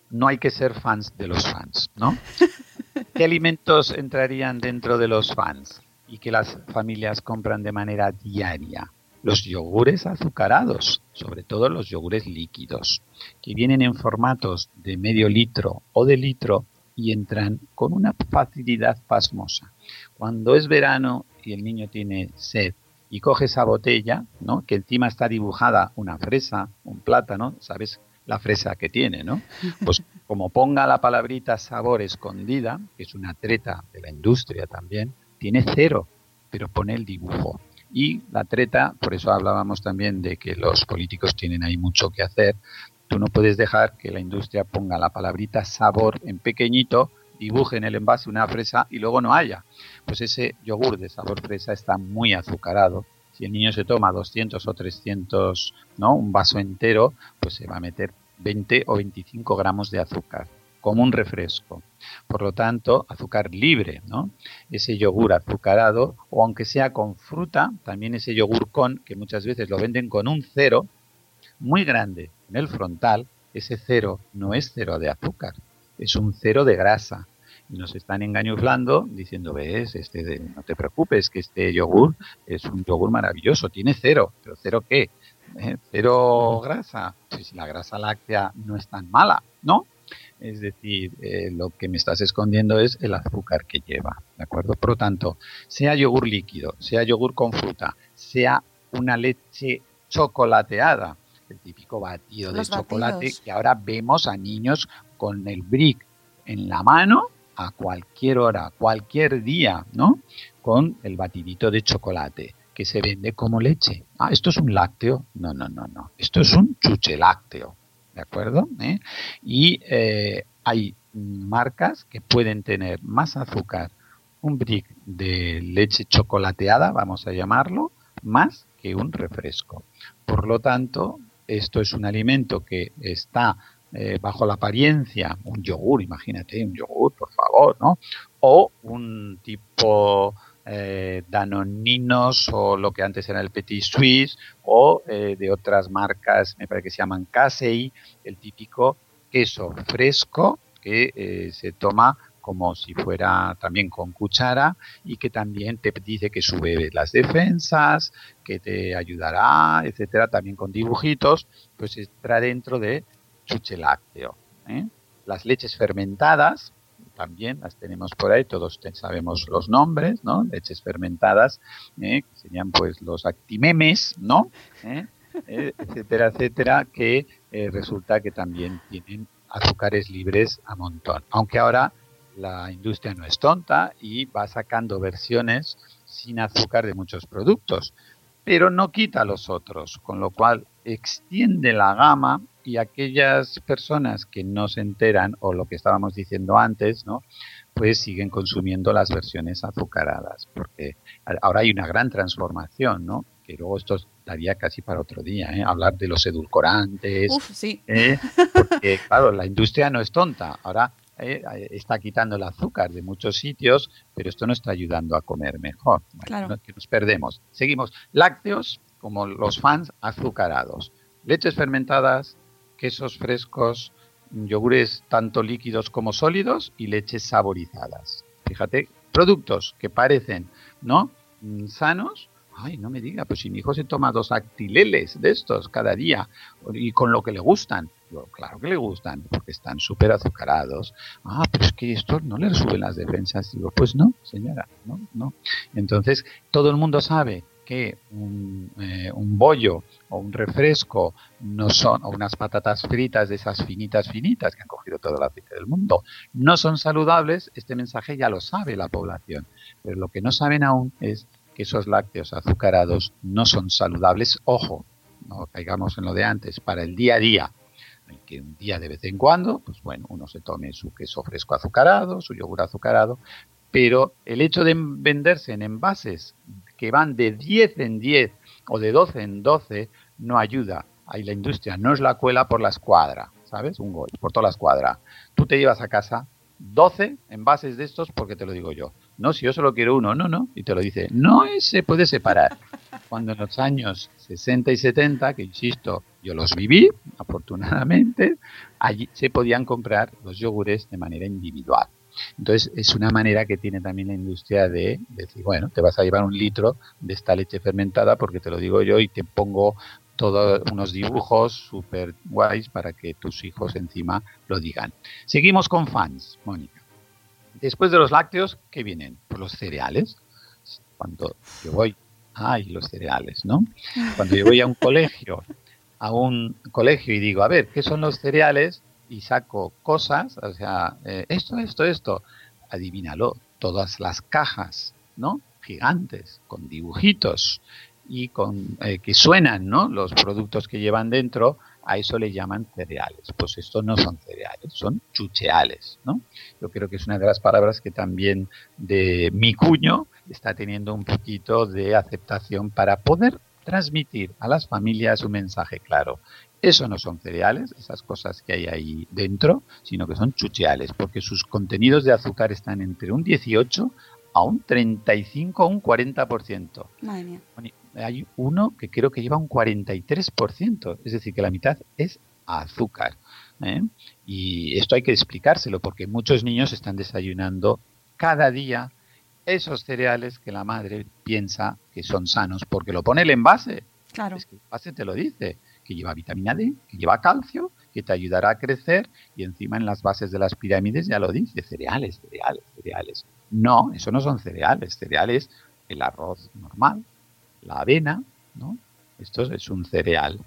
no hay que ser fans de los fans, ¿no? ¿Qué alimentos entrarían dentro de los fans y que las familias compran de manera diaria? Los yogures azucarados, sobre todo los yogures líquidos, que vienen en formatos de medio litro o de litro y entran con una facilidad pasmosa. Cuando es verano y el niño tiene sed y coge esa botella, ¿no? que encima está dibujada una fresa, un plátano, ¿sabes? La fresa que tiene, ¿no? Pues como ponga la palabrita sabor escondida, que es una treta de la industria también, tiene cero, pero pone el dibujo. Y la treta, por eso hablábamos también de que los políticos tienen ahí mucho que hacer. Tú no puedes dejar que la industria ponga la palabrita sabor en pequeñito, dibuje en el envase una fresa y luego no haya. Pues ese yogur de sabor fresa está muy azucarado. Si el niño se toma 200 o 300, ¿no? Un vaso entero, pues se va a meter 20 o 25 gramos de azúcar, como un refresco. Por lo tanto, azúcar libre, ¿no? Ese yogur azucarado, o aunque sea con fruta, también ese yogur con, que muchas veces lo venden con un cero muy grande en el frontal, ese cero no es cero de azúcar, es un cero de grasa. Y nos están engañuflando diciendo, ves, este de- no te preocupes, que este yogur es un yogur maravilloso, tiene cero, pero cero qué? ¿Eh? Cero grasa. Pues la grasa láctea no es tan mala, ¿no? Es decir, eh, lo que me estás escondiendo es el azúcar que lleva, ¿de acuerdo? Por lo tanto, sea yogur líquido, sea yogur con fruta, sea una leche chocolateada, el típico batido de chocolate batidos. que ahora vemos a niños con el brick en la mano a cualquier hora, cualquier día, ¿no? Con el batidito de chocolate que se vende como leche. Ah, esto es un lácteo. No, no, no, no. Esto es un chuche lácteo. ¿De acuerdo? ¿Eh? Y eh, hay marcas que pueden tener más azúcar, un brick de leche chocolateada, vamos a llamarlo, más que un refresco. Por lo tanto, esto es un alimento que está eh, bajo la apariencia, un yogur, imagínate, un yogur, por favor, ¿no? O un tipo eh, danoninos o lo que antes era el petit suisse o eh, de otras marcas, me parece que se llaman Casey, el típico queso fresco que eh, se toma como si fuera también con cuchara y que también te dice que sube las defensas, que te ayudará, etcétera, también con dibujitos, pues entra dentro de chuche lácteo. Las leches fermentadas, también las tenemos por ahí, todos sabemos los nombres, ¿no? Leches fermentadas, ¿eh? que serían pues los actimemes, ¿no? ¿Eh? Eh, etcétera, etcétera, que resulta que también tienen azúcares libres a montón. Aunque ahora la industria no es tonta y va sacando versiones sin azúcar de muchos productos, pero no quita los otros, con lo cual extiende la gama y aquellas personas que no se enteran o lo que estábamos diciendo antes, ¿no? pues siguen consumiendo las versiones azucaradas, porque ahora hay una gran transformación, ¿no? que luego esto daría casi para otro día, ¿eh? hablar de los edulcorantes. Uf, sí. ¿eh? Porque, claro, la industria no es tonta. Ahora eh, está quitando el azúcar de muchos sitios, pero esto no está ayudando a comer mejor. Bueno, Claro. que nos perdemos. Seguimos. Lácteos, como los fans, azucarados. Leches fermentadas, quesos frescos, yogures tanto líquidos como sólidos y leches saborizadas. Fíjate, productos que parecen, ¿no? Mm, Sanos. Ay, no me diga, pues si mi hijo se toma dos actileles de estos cada día y con lo que le gustan. Claro que le gustan, porque están súper azucarados. Ah, pero es que esto no le suben las defensas. Digo, pues no, señora, no, no. Entonces, todo el mundo sabe que un, eh, un bollo o un refresco no son, o unas patatas fritas de esas finitas, finitas, que han cogido todo el aceite del mundo, no son saludables, este mensaje ya lo sabe la población. Pero lo que no saben aún es que esos lácteos azucarados no son saludables. Ojo, no caigamos en lo de antes, para el día a día. que un día de vez en cuando, pues bueno, uno se tome su queso fresco azucarado, su yogur azucarado, pero el hecho de venderse en envases que van de 10 en 10 o de 12 en 12 no ayuda. Ahí la industria no es la cuela por la escuadra, ¿sabes? Un gol, por toda la escuadra. Tú te llevas a casa 12 envases de estos porque te lo digo yo. No, si yo solo quiero uno, no, no. Y te lo dice, no se puede separar. Cuando en los años 60 y 70, que insisto, yo los viví, afortunadamente, allí se podían comprar los yogures de manera individual. Entonces es una manera que tiene también la industria de decir, bueno, te vas a llevar un litro de esta leche fermentada porque te lo digo yo y te pongo todos unos dibujos súper guays para que tus hijos encima lo digan. Seguimos con fans, Mónica. Después de los lácteos, ¿qué vienen? Pues los cereales. Cuando yo voy, ay, los cereales, ¿no? Cuando yo voy a un colegio, a un colegio y digo, a ver, ¿qué son los cereales? Y saco cosas, o sea, eh, esto, esto, esto, adivínalo, todas las cajas, ¿no? Gigantes, con dibujitos y con eh, que suenan, ¿no? Los productos que llevan dentro, a eso le llaman cereales. Pues estos no son cereales, son chucheales, ¿no? Yo creo que es una de las palabras que también de mi cuño está teniendo un poquito de aceptación para poder transmitir a las familias un mensaje claro. Eso no son cereales, esas cosas que hay ahí dentro, sino que son chucheales, porque sus contenidos de azúcar están entre un 18 a un 35 o un 40%. Madre mía. Hay uno que creo que lleva un 43%, es decir, que la mitad es azúcar. ¿eh? Y esto hay que explicárselo porque muchos niños están desayunando cada día esos cereales que la madre piensa que son sanos porque lo pone el envase. Claro. Es que el envase te lo dice, que lleva vitamina D, que lleva calcio, que te ayudará a crecer y encima en las bases de las pirámides ya lo dice, cereales, cereales, cereales. No, eso no son cereales, cereales el arroz normal, la avena, ¿no? Esto es un cereal.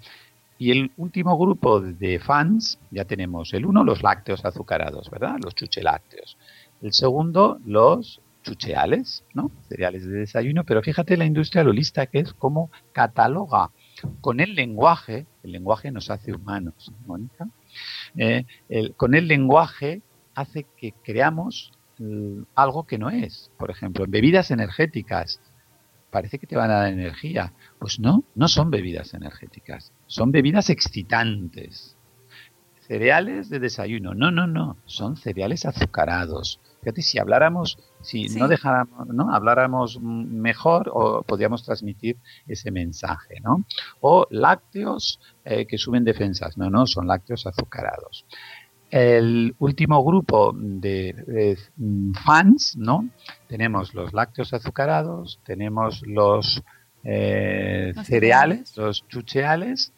Y el último grupo de fans, ya tenemos el uno, los lácteos azucarados, ¿verdad? Los chuchelácteos. El segundo, los chucheales, ¿no? Cereales de desayuno, pero fíjate la industria lo lista que es como cataloga con el lenguaje, el lenguaje nos hace humanos, Mónica, eh, con el lenguaje hace que creamos mm, algo que no es. Por ejemplo, bebidas energéticas, parece que te van a dar energía. Pues no, no son bebidas energéticas, son bebidas excitantes. Cereales de desayuno, no, no, no, son cereales azucarados. Fíjate, si habláramos, si Sí. no dejáramos, ¿no? Habláramos mejor o podríamos transmitir ese mensaje, ¿no? O lácteos eh, que suben defensas, no, no, son lácteos azucarados. El último grupo de mm, fans, ¿no? Tenemos los lácteos azucarados, tenemos los eh, cereales. los chucheales,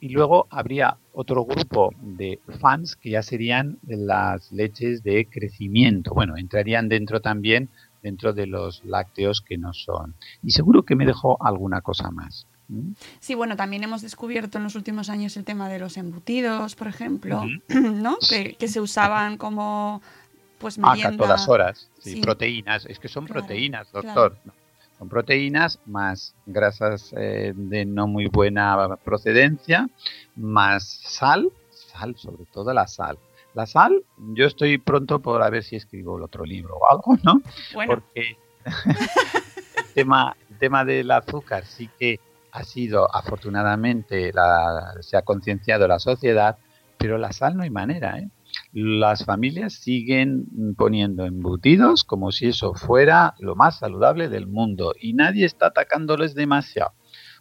y luego habría otro grupo de fans que ya serían las leches de crecimiento. Bueno, entrarían dentro también, dentro de los lácteos que no son. Y seguro que me dejó alguna cosa más. ¿Mm? Sí, bueno, también hemos descubierto en los últimos años el tema de los embutidos, por ejemplo. ¿no? Que, que se usaban como pues Ah, merienda. a todas horas. Sí, Sí. proteínas. Es que son Claro, proteínas, claro. Son proteínas más grasas eh, de no muy buena procedencia, más sal, sal, sobre todo la sal. La sal, yo estoy pronto por a ver si escribo el otro libro o algo, ¿no? Bueno, Porque el tema, el tema del azúcar sí que ha sido, afortunadamente, la, se ha concienciado la sociedad, pero la sal no hay manera, ¿eh? Las familias siguen poniendo embutidos como si eso fuera lo más saludable del mundo y nadie está atacándoles demasiado.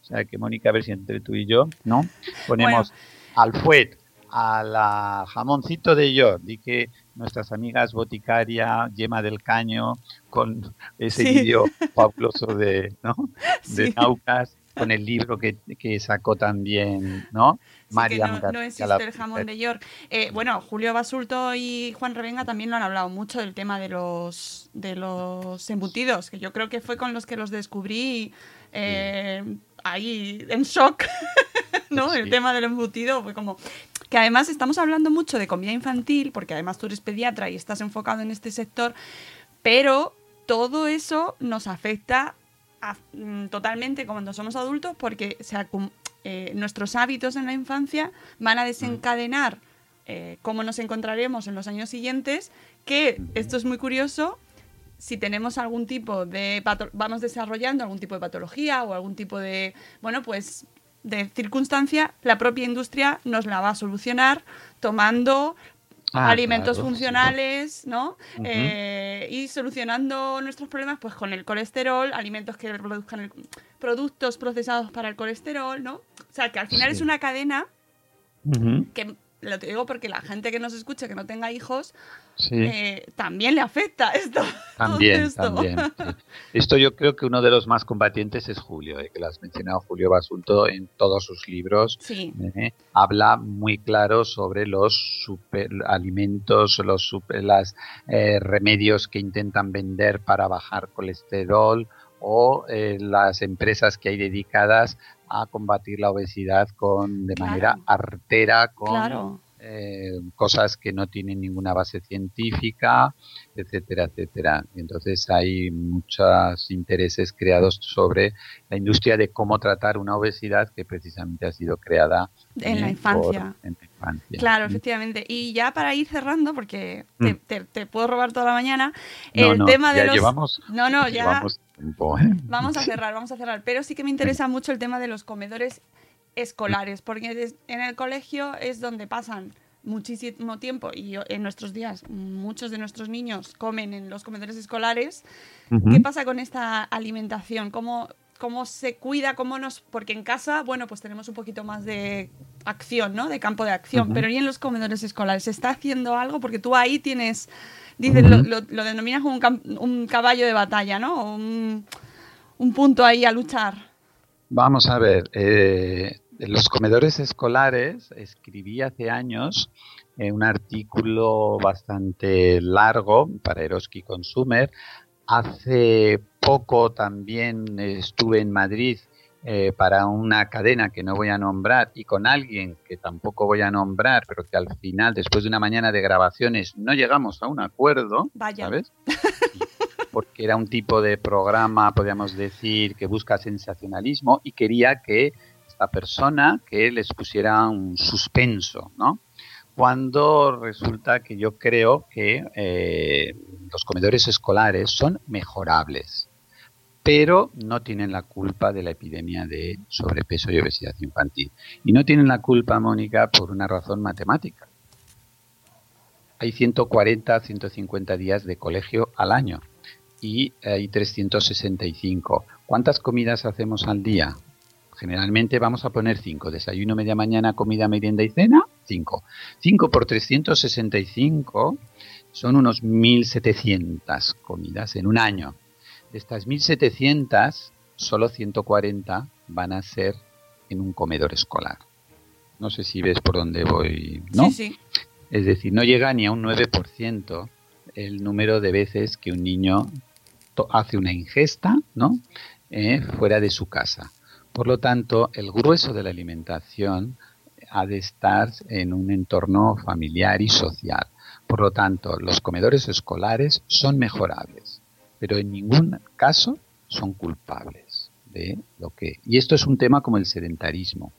O sea que, Mónica, a ver si entre tú y yo, ¿no? Ponemos al fuet, a la jamoncito de york, y que nuestras amigas boticaria, Yema del Caño, con ese vídeo fabuloso de, ¿no? de Naucas, con el libro que, que sacó también, ¿no? Mariam no, no, existe el jamón de York. Eh, bueno, Julio Basulto y Juan Revenga también lo han hablado mucho del tema de los de los embutidos, que yo creo que fue con los que los descubrí eh, ahí en shock, ¿no? El tema del embutido fue como que además estamos hablando mucho de comida infantil, porque además tú eres pediatra y estás enfocado en este sector, pero todo eso nos afecta mm, totalmente cuando somos adultos porque eh, nuestros hábitos en la infancia van a desencadenar eh, cómo nos encontraremos en los años siguientes, que esto es muy curioso, si tenemos algún tipo de vamos desarrollando algún tipo de patología o algún tipo de bueno pues de circunstancia, la propia industria nos la va a solucionar tomando ah, alimentos funcionales, ¿no? Eh, y solucionando nuestros problemas pues con el colesterol, alimentos que produzcan productos procesados para el colesterol, ¿no? O sea, que al final es una cadena que lo digo porque la gente que nos escucha, que no tenga hijos, eh, también le afecta esto. También, también. Esto yo creo que uno de los más combatientes es Julio, eh, que lo has mencionado Julio Basulto en todos sus libros. Eh, habla muy claro sobre los super alimentos, los super, las remedios que intentan vender para bajar colesterol o las empresas que hay dedicadas a combatir la obesidad con de manera artera, con eh, cosas que no tienen ninguna base científica, etcétera, etcétera. Entonces hay muchos intereses creados sobre la industria de cómo tratar una obesidad que precisamente ha sido creada en, la, infancia. Claro, efectivamente. Y ya para ir cerrando, porque te, mm. puedo robar toda la mañana, el tema de los... no, no, ya... ¿eh? Vamos a cerrar, vamos a cerrar. Pero sí que me interesa mucho el tema de los comedores escolares, porque en el colegio es donde pasan muchísimo tiempo y en nuestros días muchos de nuestros niños comen en los comedores escolares. ¿Qué pasa con esta alimentación? ¿Cómo, ¿Cómo se cuida? ¿Cómo nos...? Porque en casa, bueno, pues tenemos un poquito más de acción, ¿no? De campo de acción. Pero ¿y en los comedores escolares? ¿Se está haciendo algo? Porque tú ahí tienes... Dices, lo, denominas como un, un, caballo de batalla, ¿no? Un, un punto ahí a luchar. Vamos a ver, eh, en los comedores escolares escribí hace años eh, un artículo bastante largo para Eroski Consumer. Hace poco también estuve en Madrid eh, para una cadena que no voy a nombrar y con alguien que tampoco voy a nombrar, pero que al final, después de una mañana de grabaciones, no llegamos a un acuerdo, Vaya. ¿sabes? Porque era un tipo de programa, podríamos decir, que busca sensacionalismo y quería que esta persona que les pusiera un suspenso, ¿no? Cuando resulta que yo creo que eh, los comedores escolares son mejorables, pero no tienen la culpa de la epidemia de sobrepeso y obesidad infantil. Y no tienen la culpa, Mónica, por una razón matemática. Hay 140, 150 días de colegio al año y hay 365. ¿Cuántas comidas hacemos al día? Generalmente vamos a poner 5. Desayuno, media mañana, comida, merienda y cena, 5. 5 por 365 son unos 1.700 comidas en un año. De estas 1.700, solo 140 van a ser en un comedor escolar. No sé si ves por dónde voy, ¿no? Sí, sí. Es decir, no llega ni a un 9% el número de veces que un niño hace una ingesta, ¿no? Eh, fuera de su casa. Por lo tanto, el grueso de la alimentación ha de estar en un entorno familiar y social. Por lo tanto, los comedores escolares son mejorables, pero en ningún caso son culpables de lo que. Y esto es un tema como el sedentarismo.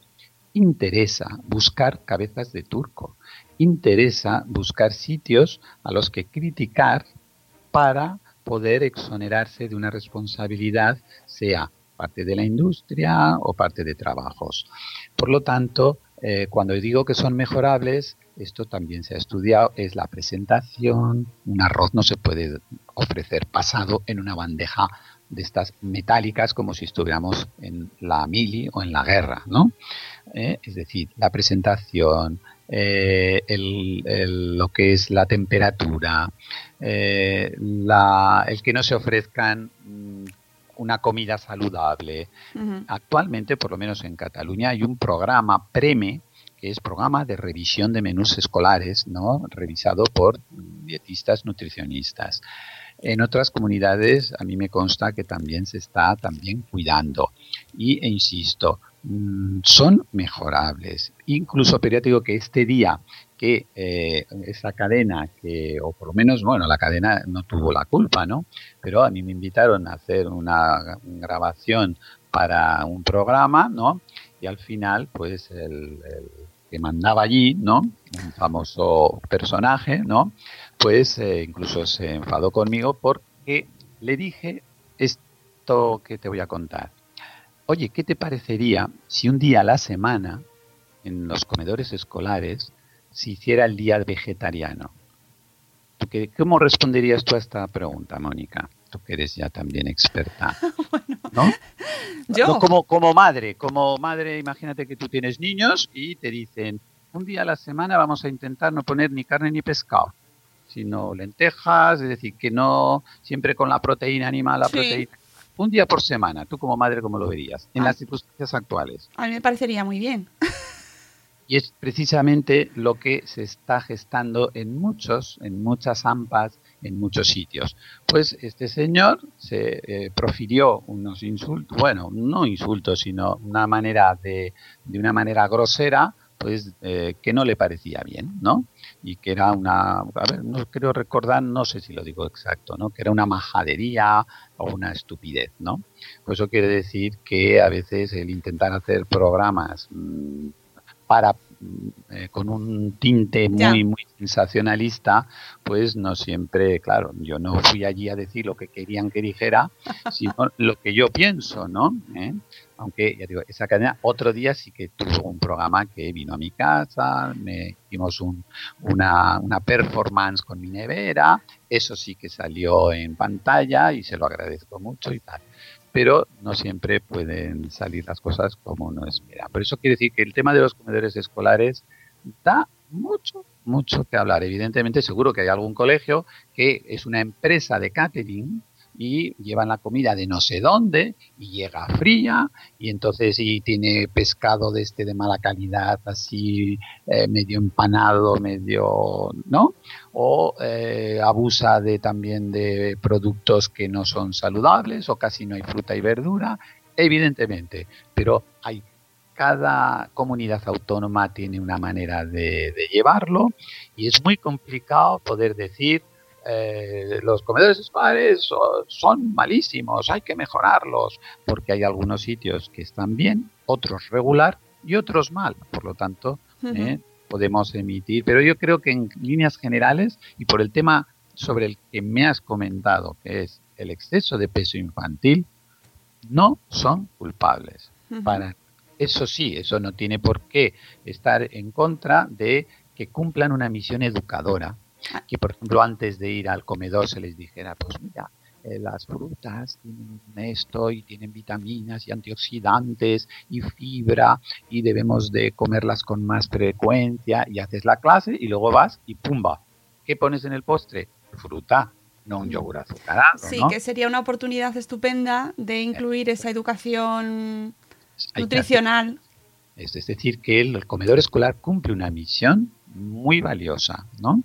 Interesa buscar cabezas de turco, interesa buscar sitios a los que criticar para poder exonerarse de una responsabilidad, sea parte de la industria o parte de trabajos. Por lo tanto, eh, cuando digo que son mejorables, esto también se ha estudiado, es la presentación. Un arroz no se puede ofrecer pasado en una bandeja de estas metálicas como si estuviéramos en la mili o en la guerra, ¿no? Eh, es decir, la presentación, eh, lo que es la temperatura, el que no se ofrezcan mm, una comida saludable. Actualmente, por lo menos en Cataluña, hay un programa PREME, que es programa de revisión de menús escolares, ¿no? revisado por dietistas nutricionistas. En otras comunidades a mí me consta que también se está también cuidando. Y e insisto, mm, son mejorables. Incluso, pero digo que este día que eh, esa cadena, que, o por lo menos, bueno, la cadena no tuvo la culpa, ¿no? Pero a mí me invitaron a hacer una grabación para un programa, ¿no? Y al final, pues el que mandaba allí, ¿no? Un famoso personaje, ¿no? Pues eh, incluso se enfadó conmigo porque le dije esto que te voy a contar. Oye, ¿qué te parecería si un día a la semana en los comedores escolares se hiciera el día vegetariano? ¿Cómo responderías tú a esta pregunta, Mónica? Tú que eres ya también experta. ¿No? Yo. como, como madre, como madre, imagínate que tú tienes niños y te dicen, un día a la semana vamos a intentar no poner ni carne ni pescado, sino lentejas, es decir, que no siempre con la proteína animal, la proteína. Un día por semana, tú como madre, ¿cómo lo verías en las circunstancias actuales? A mí me parecería muy bien. Y es precisamente lo que se está gestando en muchos, en muchas AMPAs, en muchos sitios. Pues este señor se eh, profirió unos insultos, bueno, no insultos, sino una manera de, de una manera grosera, pues eh, que no le parecía bien, ¿no? Y que era una, a ver, no creo recordar, no sé si lo digo exacto, ¿no? Que era una majadería o una estupidez, ¿no? Pues eso quiere decir que a veces el intentar hacer programas mmm, para eh, con un tinte muy muy sensacionalista pues no siempre claro yo no fui allí a decir lo que querían que dijera sino lo que yo pienso no ¿Eh? aunque ya digo esa cadena otro día sí que tuvo un programa que vino a mi casa me hicimos un, una, una performance con mi nevera eso sí que salió en pantalla y se lo agradezco mucho y tal pero no siempre pueden salir las cosas como uno espera. Por eso quiere decir que el tema de los comedores escolares da mucho, mucho que hablar. Evidentemente, seguro que hay algún colegio que es una empresa de catering y llevan la comida de no sé dónde y llega fría y entonces y tiene pescado de este de mala calidad así eh, medio empanado medio no o eh, abusa de también de productos que no son saludables o casi no hay fruta y verdura evidentemente. Pero hay cada comunidad autónoma tiene una manera de, de llevarlo y es muy complicado poder decir eh, los comedores escolares son, malísimos, hay que mejorarlos, porque hay algunos sitios que están bien, otros regular y otros mal. Por lo tanto, eh, podemos emitir, pero yo creo que en líneas generales y por el tema sobre el que me has comentado, que es el exceso de peso infantil, no son culpables. Para eso sí, eso no tiene por qué estar en contra de que cumplan una misión educadora que por ejemplo antes de ir al comedor se les dijera, pues mira, eh, las frutas tienen esto y tienen vitaminas y antioxidantes y fibra y debemos de comerlas con más frecuencia y haces la clase y luego vas y pumba, ¿qué pones en el postre? Fruta, no un yogur azucarado. Sí, que sería una oportunidad estupenda de incluir esa educación nutricional. Es decir, que el comedor escolar cumple una misión muy valiosa, ¿no?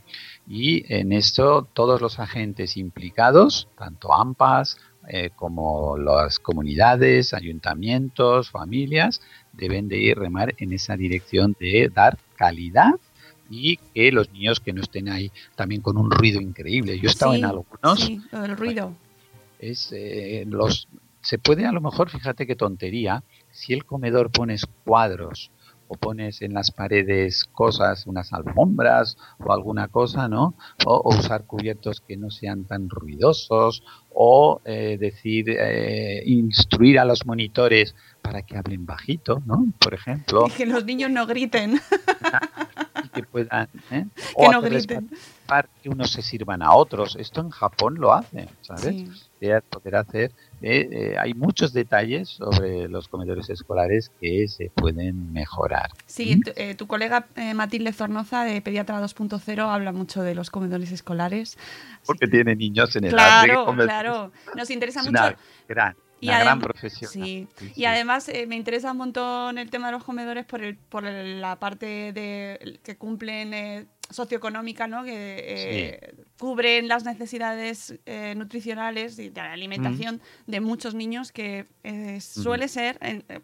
Y en esto todos los agentes implicados, tanto AMPAS eh, como las comunidades, ayuntamientos, familias, deben de ir remar en esa dirección de dar calidad y que los niños que no estén ahí también con un ruido increíble. Yo he estado en algunos. Sí, el ruido. Es, eh, los, se puede a lo mejor, fíjate qué tontería, si el comedor pones cuadros o pones en las paredes cosas, unas alfombras o alguna cosa, ¿no? O, o usar cubiertos que no sean tan ruidosos o eh, decir, eh, instruir a los monitores para que hablen bajito, ¿no? Por ejemplo. Y que los niños no griten. que puedan, ¿eh? Que o no hacerles griten. que unos se sirvan a otros. Esto en Japón lo hacen, ¿sabes? Sí. De poder hacer. eh, eh, hay muchos detalles sobre los comedores escolares que se pueden mejorar. Sí, tu, eh, tu colega Matilde Zornoza de Pediatra 2.0 habla mucho de los comedores escolares. Porque tiene niños en de Claro, claro. Nos interesa Es mucho. una gran, Y una gran profesión. Sí. Sí, Y además eh, me interesa un montón el tema de los comedores por, el, por el- la parte de que cumplen eh, socioeconómica, ¿no? Que eh, cubren las necesidades eh, nutricionales y de la alimentación de muchos niños que eh, suele ser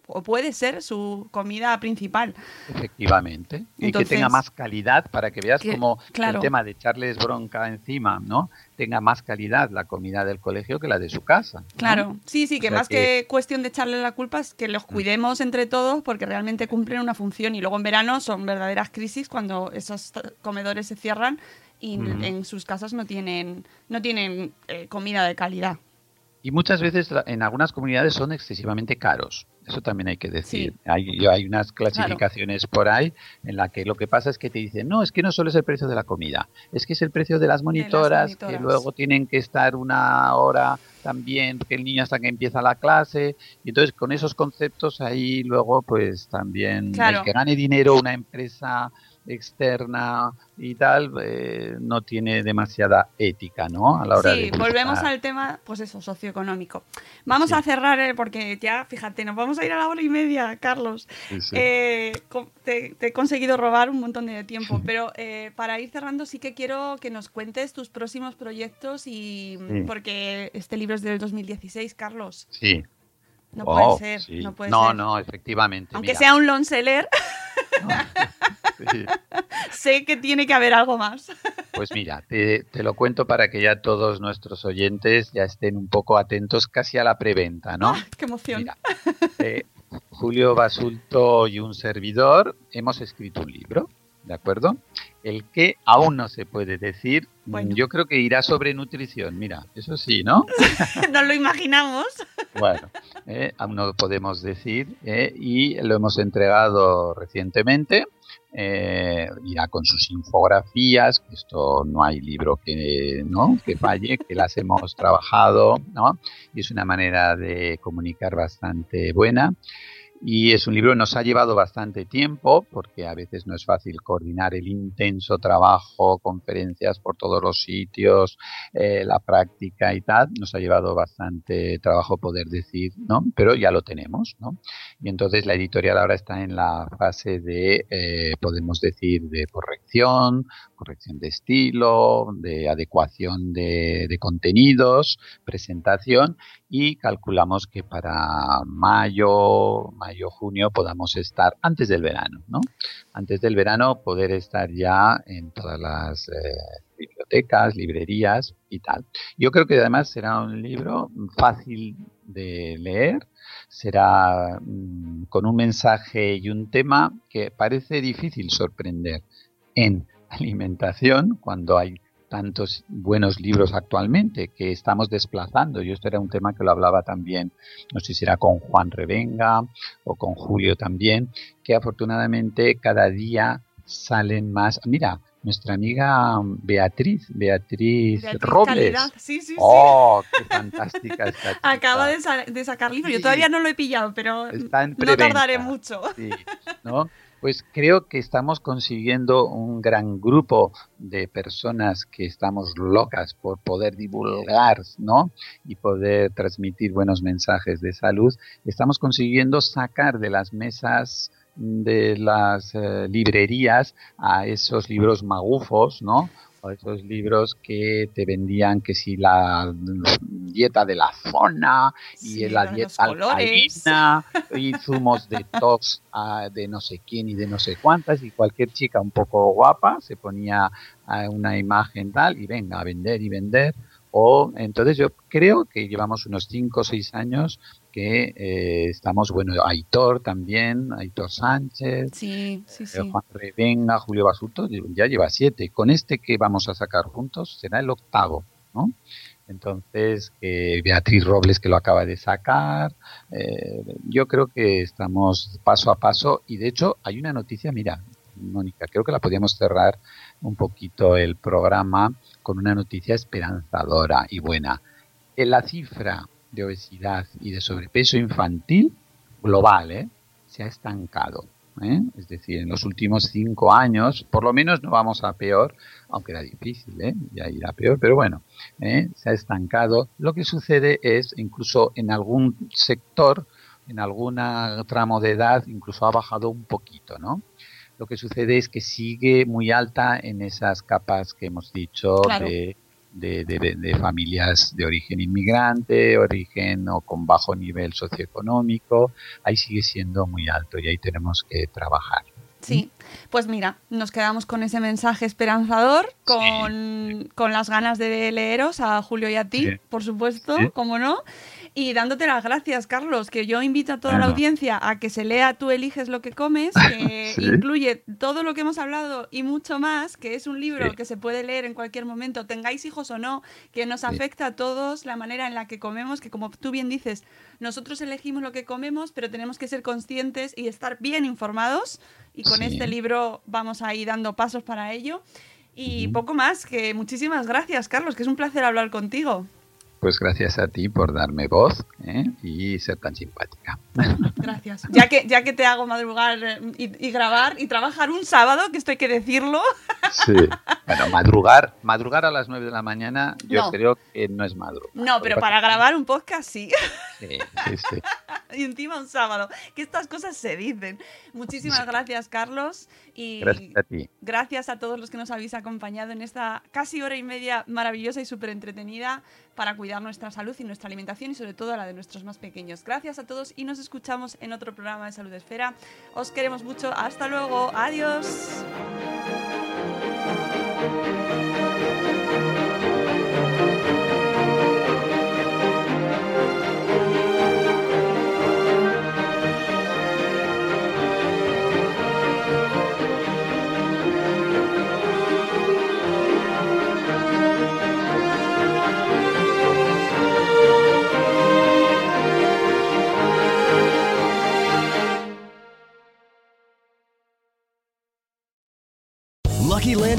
o puede ser su comida principal. Efectivamente. y que tenga más calidad para que veas Que- como claro. el tema de echarles bronca encima, ¿no? Tenga más calidad la comida del colegio que la de su casa. ¿no? Claro, sí, sí, que O sea más que... cuestión de echarle la culpa es que los cuidemos entre todos porque realmente cumplen una función y luego en verano son verdaderas crisis cuando esos comedores se cierran y Ujú. en sus casas no tienen, no tienen eh, comida de calidad. Y muchas veces en algunas comunidades son excesivamente caros. Eso también hay que decir. Sí. Hay, unas clasificaciones por ahí en la que lo que pasa es que te dicen, no, es que no solo es el precio de la comida, es que es el precio de las monitoras, que monitoras. luego tienen que estar una hora también, que el niño hasta que empieza la clase. Y entonces con esos conceptos ahí luego pues también Claro. el que gane dinero una empresa externa y tal eh, no tiene demasiada ética, ¿no? A la hora Sí, de volvemos al tema, pues eso, socioeconómico. Vamos Sí. a cerrar eh, porque ya, fíjate, nos vamos a ir a la hora y media, Carlos. Sí, sí. Eh, te, te he conseguido robar un montón de tiempo, pero eh, para ir cerrando sí que quiero que nos cuentes tus próximos proyectos y porque este libro es del 2016, Carlos. Sí. No Oh, puede ser, no puede no, ser. no, efectivamente. Aunque mira. sea un long seller, Sí. sé que tiene que haber algo más. Pues mira, te, te lo cuento para que ya todos nuestros oyentes ya estén un poco atentos casi a la preventa, ¿no? ¡Ah, ¡Qué emoción! Mira, eh, Julio Basulto y un servidor hemos escrito un libro, ¿de acuerdo? El que aún no se puede decir, mm, Bueno. yo creo que irá sobre nutrición, mira, eso sí, ¿no? Nos lo imaginamos. Bueno, eh, aún no lo podemos decir eh, y lo hemos entregado recientemente. Eh, irá con sus infografías, que esto no hay libro que no que falle, que las hemos trabajado, ¿no? Y es una manera de comunicar bastante buena. Y es un libro que nos ha llevado bastante tiempo, porque a veces no es fácil coordinar el intenso trabajo, conferencias por todos los sitios, eh, la práctica y tal. Nos ha llevado bastante trabajo poder decir, ¿no? Pero ya lo tenemos, ¿no? Y entonces la editorial ahora está en la fase de, eh, podemos decir, de corrección, corrección de estilo, de adecuación de, de contenidos, presentación y calculamos que para mayo, mayo, junio podamos estar antes del verano, ¿no? Antes del verano poder estar ya en todas las eh, bibliotecas, librerías y tal. Yo creo que además será un libro fácil de leer, será mm, con un mensaje y un tema que parece difícil sorprender en alimentación cuando hay tantos buenos libros actualmente que estamos desplazando. Yo esto era un tema que lo hablaba también, no sé si era con Juan Revenga o con Julio también, que afortunadamente cada día salen más. Mira, nuestra amiga Beatriz, Beatriz, Beatriz Robles. Sí, sí, sí. Oh, qué fantástica esta chica. Acaba de, sa- de sacar libro. Yo todavía no lo he pillado, pero no tardaré mucho. Sí, ¿no? Pues creo que estamos consiguiendo un gran grupo de personas que estamos locas por poder divulgar, ¿no? Y poder transmitir buenos mensajes de salud. Estamos consiguiendo sacar de las mesas de las eh, librerías a esos libros magufos, ¿no? O esos libros que te vendían que si la dieta de la zona y la dieta alcalina y zumos detox ah, de no sé quién y de no sé cuántas y cualquier chica un poco guapa se ponía a una imagen tal y venga a vender y vender. O entonces yo creo que llevamos unos 5 o 6 años que eh, estamos, bueno, Aitor también, Aitor Sánchez, Sí, sí, eh, sí. Juan Revenga, Julio Basulto, ya lleva siete. Con este que vamos a sacar juntos será el octavo, ¿no? Entonces, eh, Beatriz Robles que lo acaba de sacar, eh, yo creo que estamos paso a paso y de hecho hay una noticia, mira, Mónica, creo que la podíamos cerrar un poquito el programa con una noticia esperanzadora y buena. En la cifra de obesidad y de sobrepeso infantil global ¿eh? se ha estancado. ¿eh? Es decir, en los últimos cinco años, por lo menos no vamos a peor, aunque era difícil, ¿eh? ya irá peor, pero bueno, ¿eh? se ha estancado. Lo que sucede es, incluso en algún sector, en algún tramo de edad, incluso ha bajado un poquito, ¿no? Lo que sucede es que sigue muy alta en esas capas que hemos dicho Claro. de, de, de- de familias de origen inmigrante, origen o con bajo nivel socioeconómico. Ahí sigue siendo muy alto y ahí tenemos que trabajar. Sí, pues mira, nos quedamos con ese mensaje esperanzador, con, con las ganas de leeros a Julio y a ti, Sí. por supuesto, Sí. como no. Y dándote las gracias, Carlos, que yo invito a toda la audiencia a que se lea Tú eliges lo que comes, que Sí. incluye todo lo que hemos hablado y mucho más, que es un libro Sí. que se puede leer en cualquier momento, tengáis hijos o no, que nos afecta a todos la manera en la que comemos, que como tú bien dices, nosotros elegimos lo que comemos, pero tenemos que ser conscientes y estar bien informados. Y con Sí. este libro vamos a ir dando pasos para ello. Y poco más, que muchísimas gracias, Carlos, que es un placer hablar contigo. Pues gracias a ti por darme voz ¿eh? y ser tan simpática. Gracias. Ya que, ya que te hago madrugar eh, y, y grabar y trabajar un sábado, que esto hay que decirlo. Sí. Bueno, madrugar, madrugar a las 9 de la mañana yo No. creo que no es madrugar. No, pero para grabar un podcast sí. Sí, sí, sí. y encima un sábado. Que estas cosas se dicen. Muchísimas gracias, Carlos. Y Gracias a ti. gracias a todos los que nos habéis acompañado en esta casi hora y media maravillosa y súper entretenida para cuidar nuestra salud y nuestra alimentación y sobre todo la de nuestros más pequeños. Gracias a todos y nos escuchamos en otro programa de Salud Esfera. Os queremos mucho. Hasta luego. Adiós.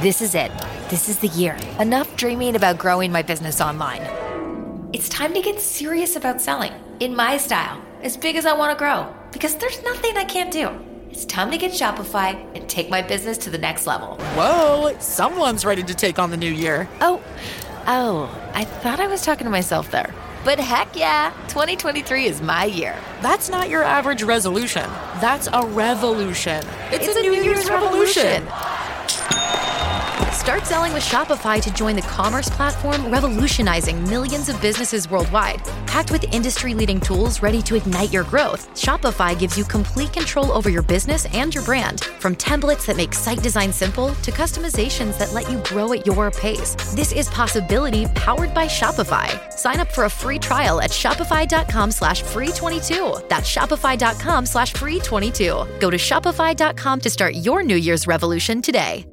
This is it. This is the year. Enough dreaming about growing my business online. It's time to get serious about selling in my style, as big as I want to grow, because there's nothing I can't do. It's time to get Shopify and take my business to the next level. Whoa, someone's ready to take on the new year. Oh, oh, I thought I was talking to myself there. But heck yeah, 2023 is my year. That's not your average resolution. That's a revolution. It's, a, New, Year's, revolution. Start selling with Shopify to join the commerce platform revolutionizing millions of businesses worldwide. Packed with industry leading tools ready to ignite your growth, Shopify gives you complete control over your business and your brand. From templates that make site design simple to customizations that let you grow at your pace. This is possibility powered by Shopify. Sign up for a free trial at shopify.com slash free 22. That's shopify.com slash free 22. Go to shopify.com to start your New Year's revolution today.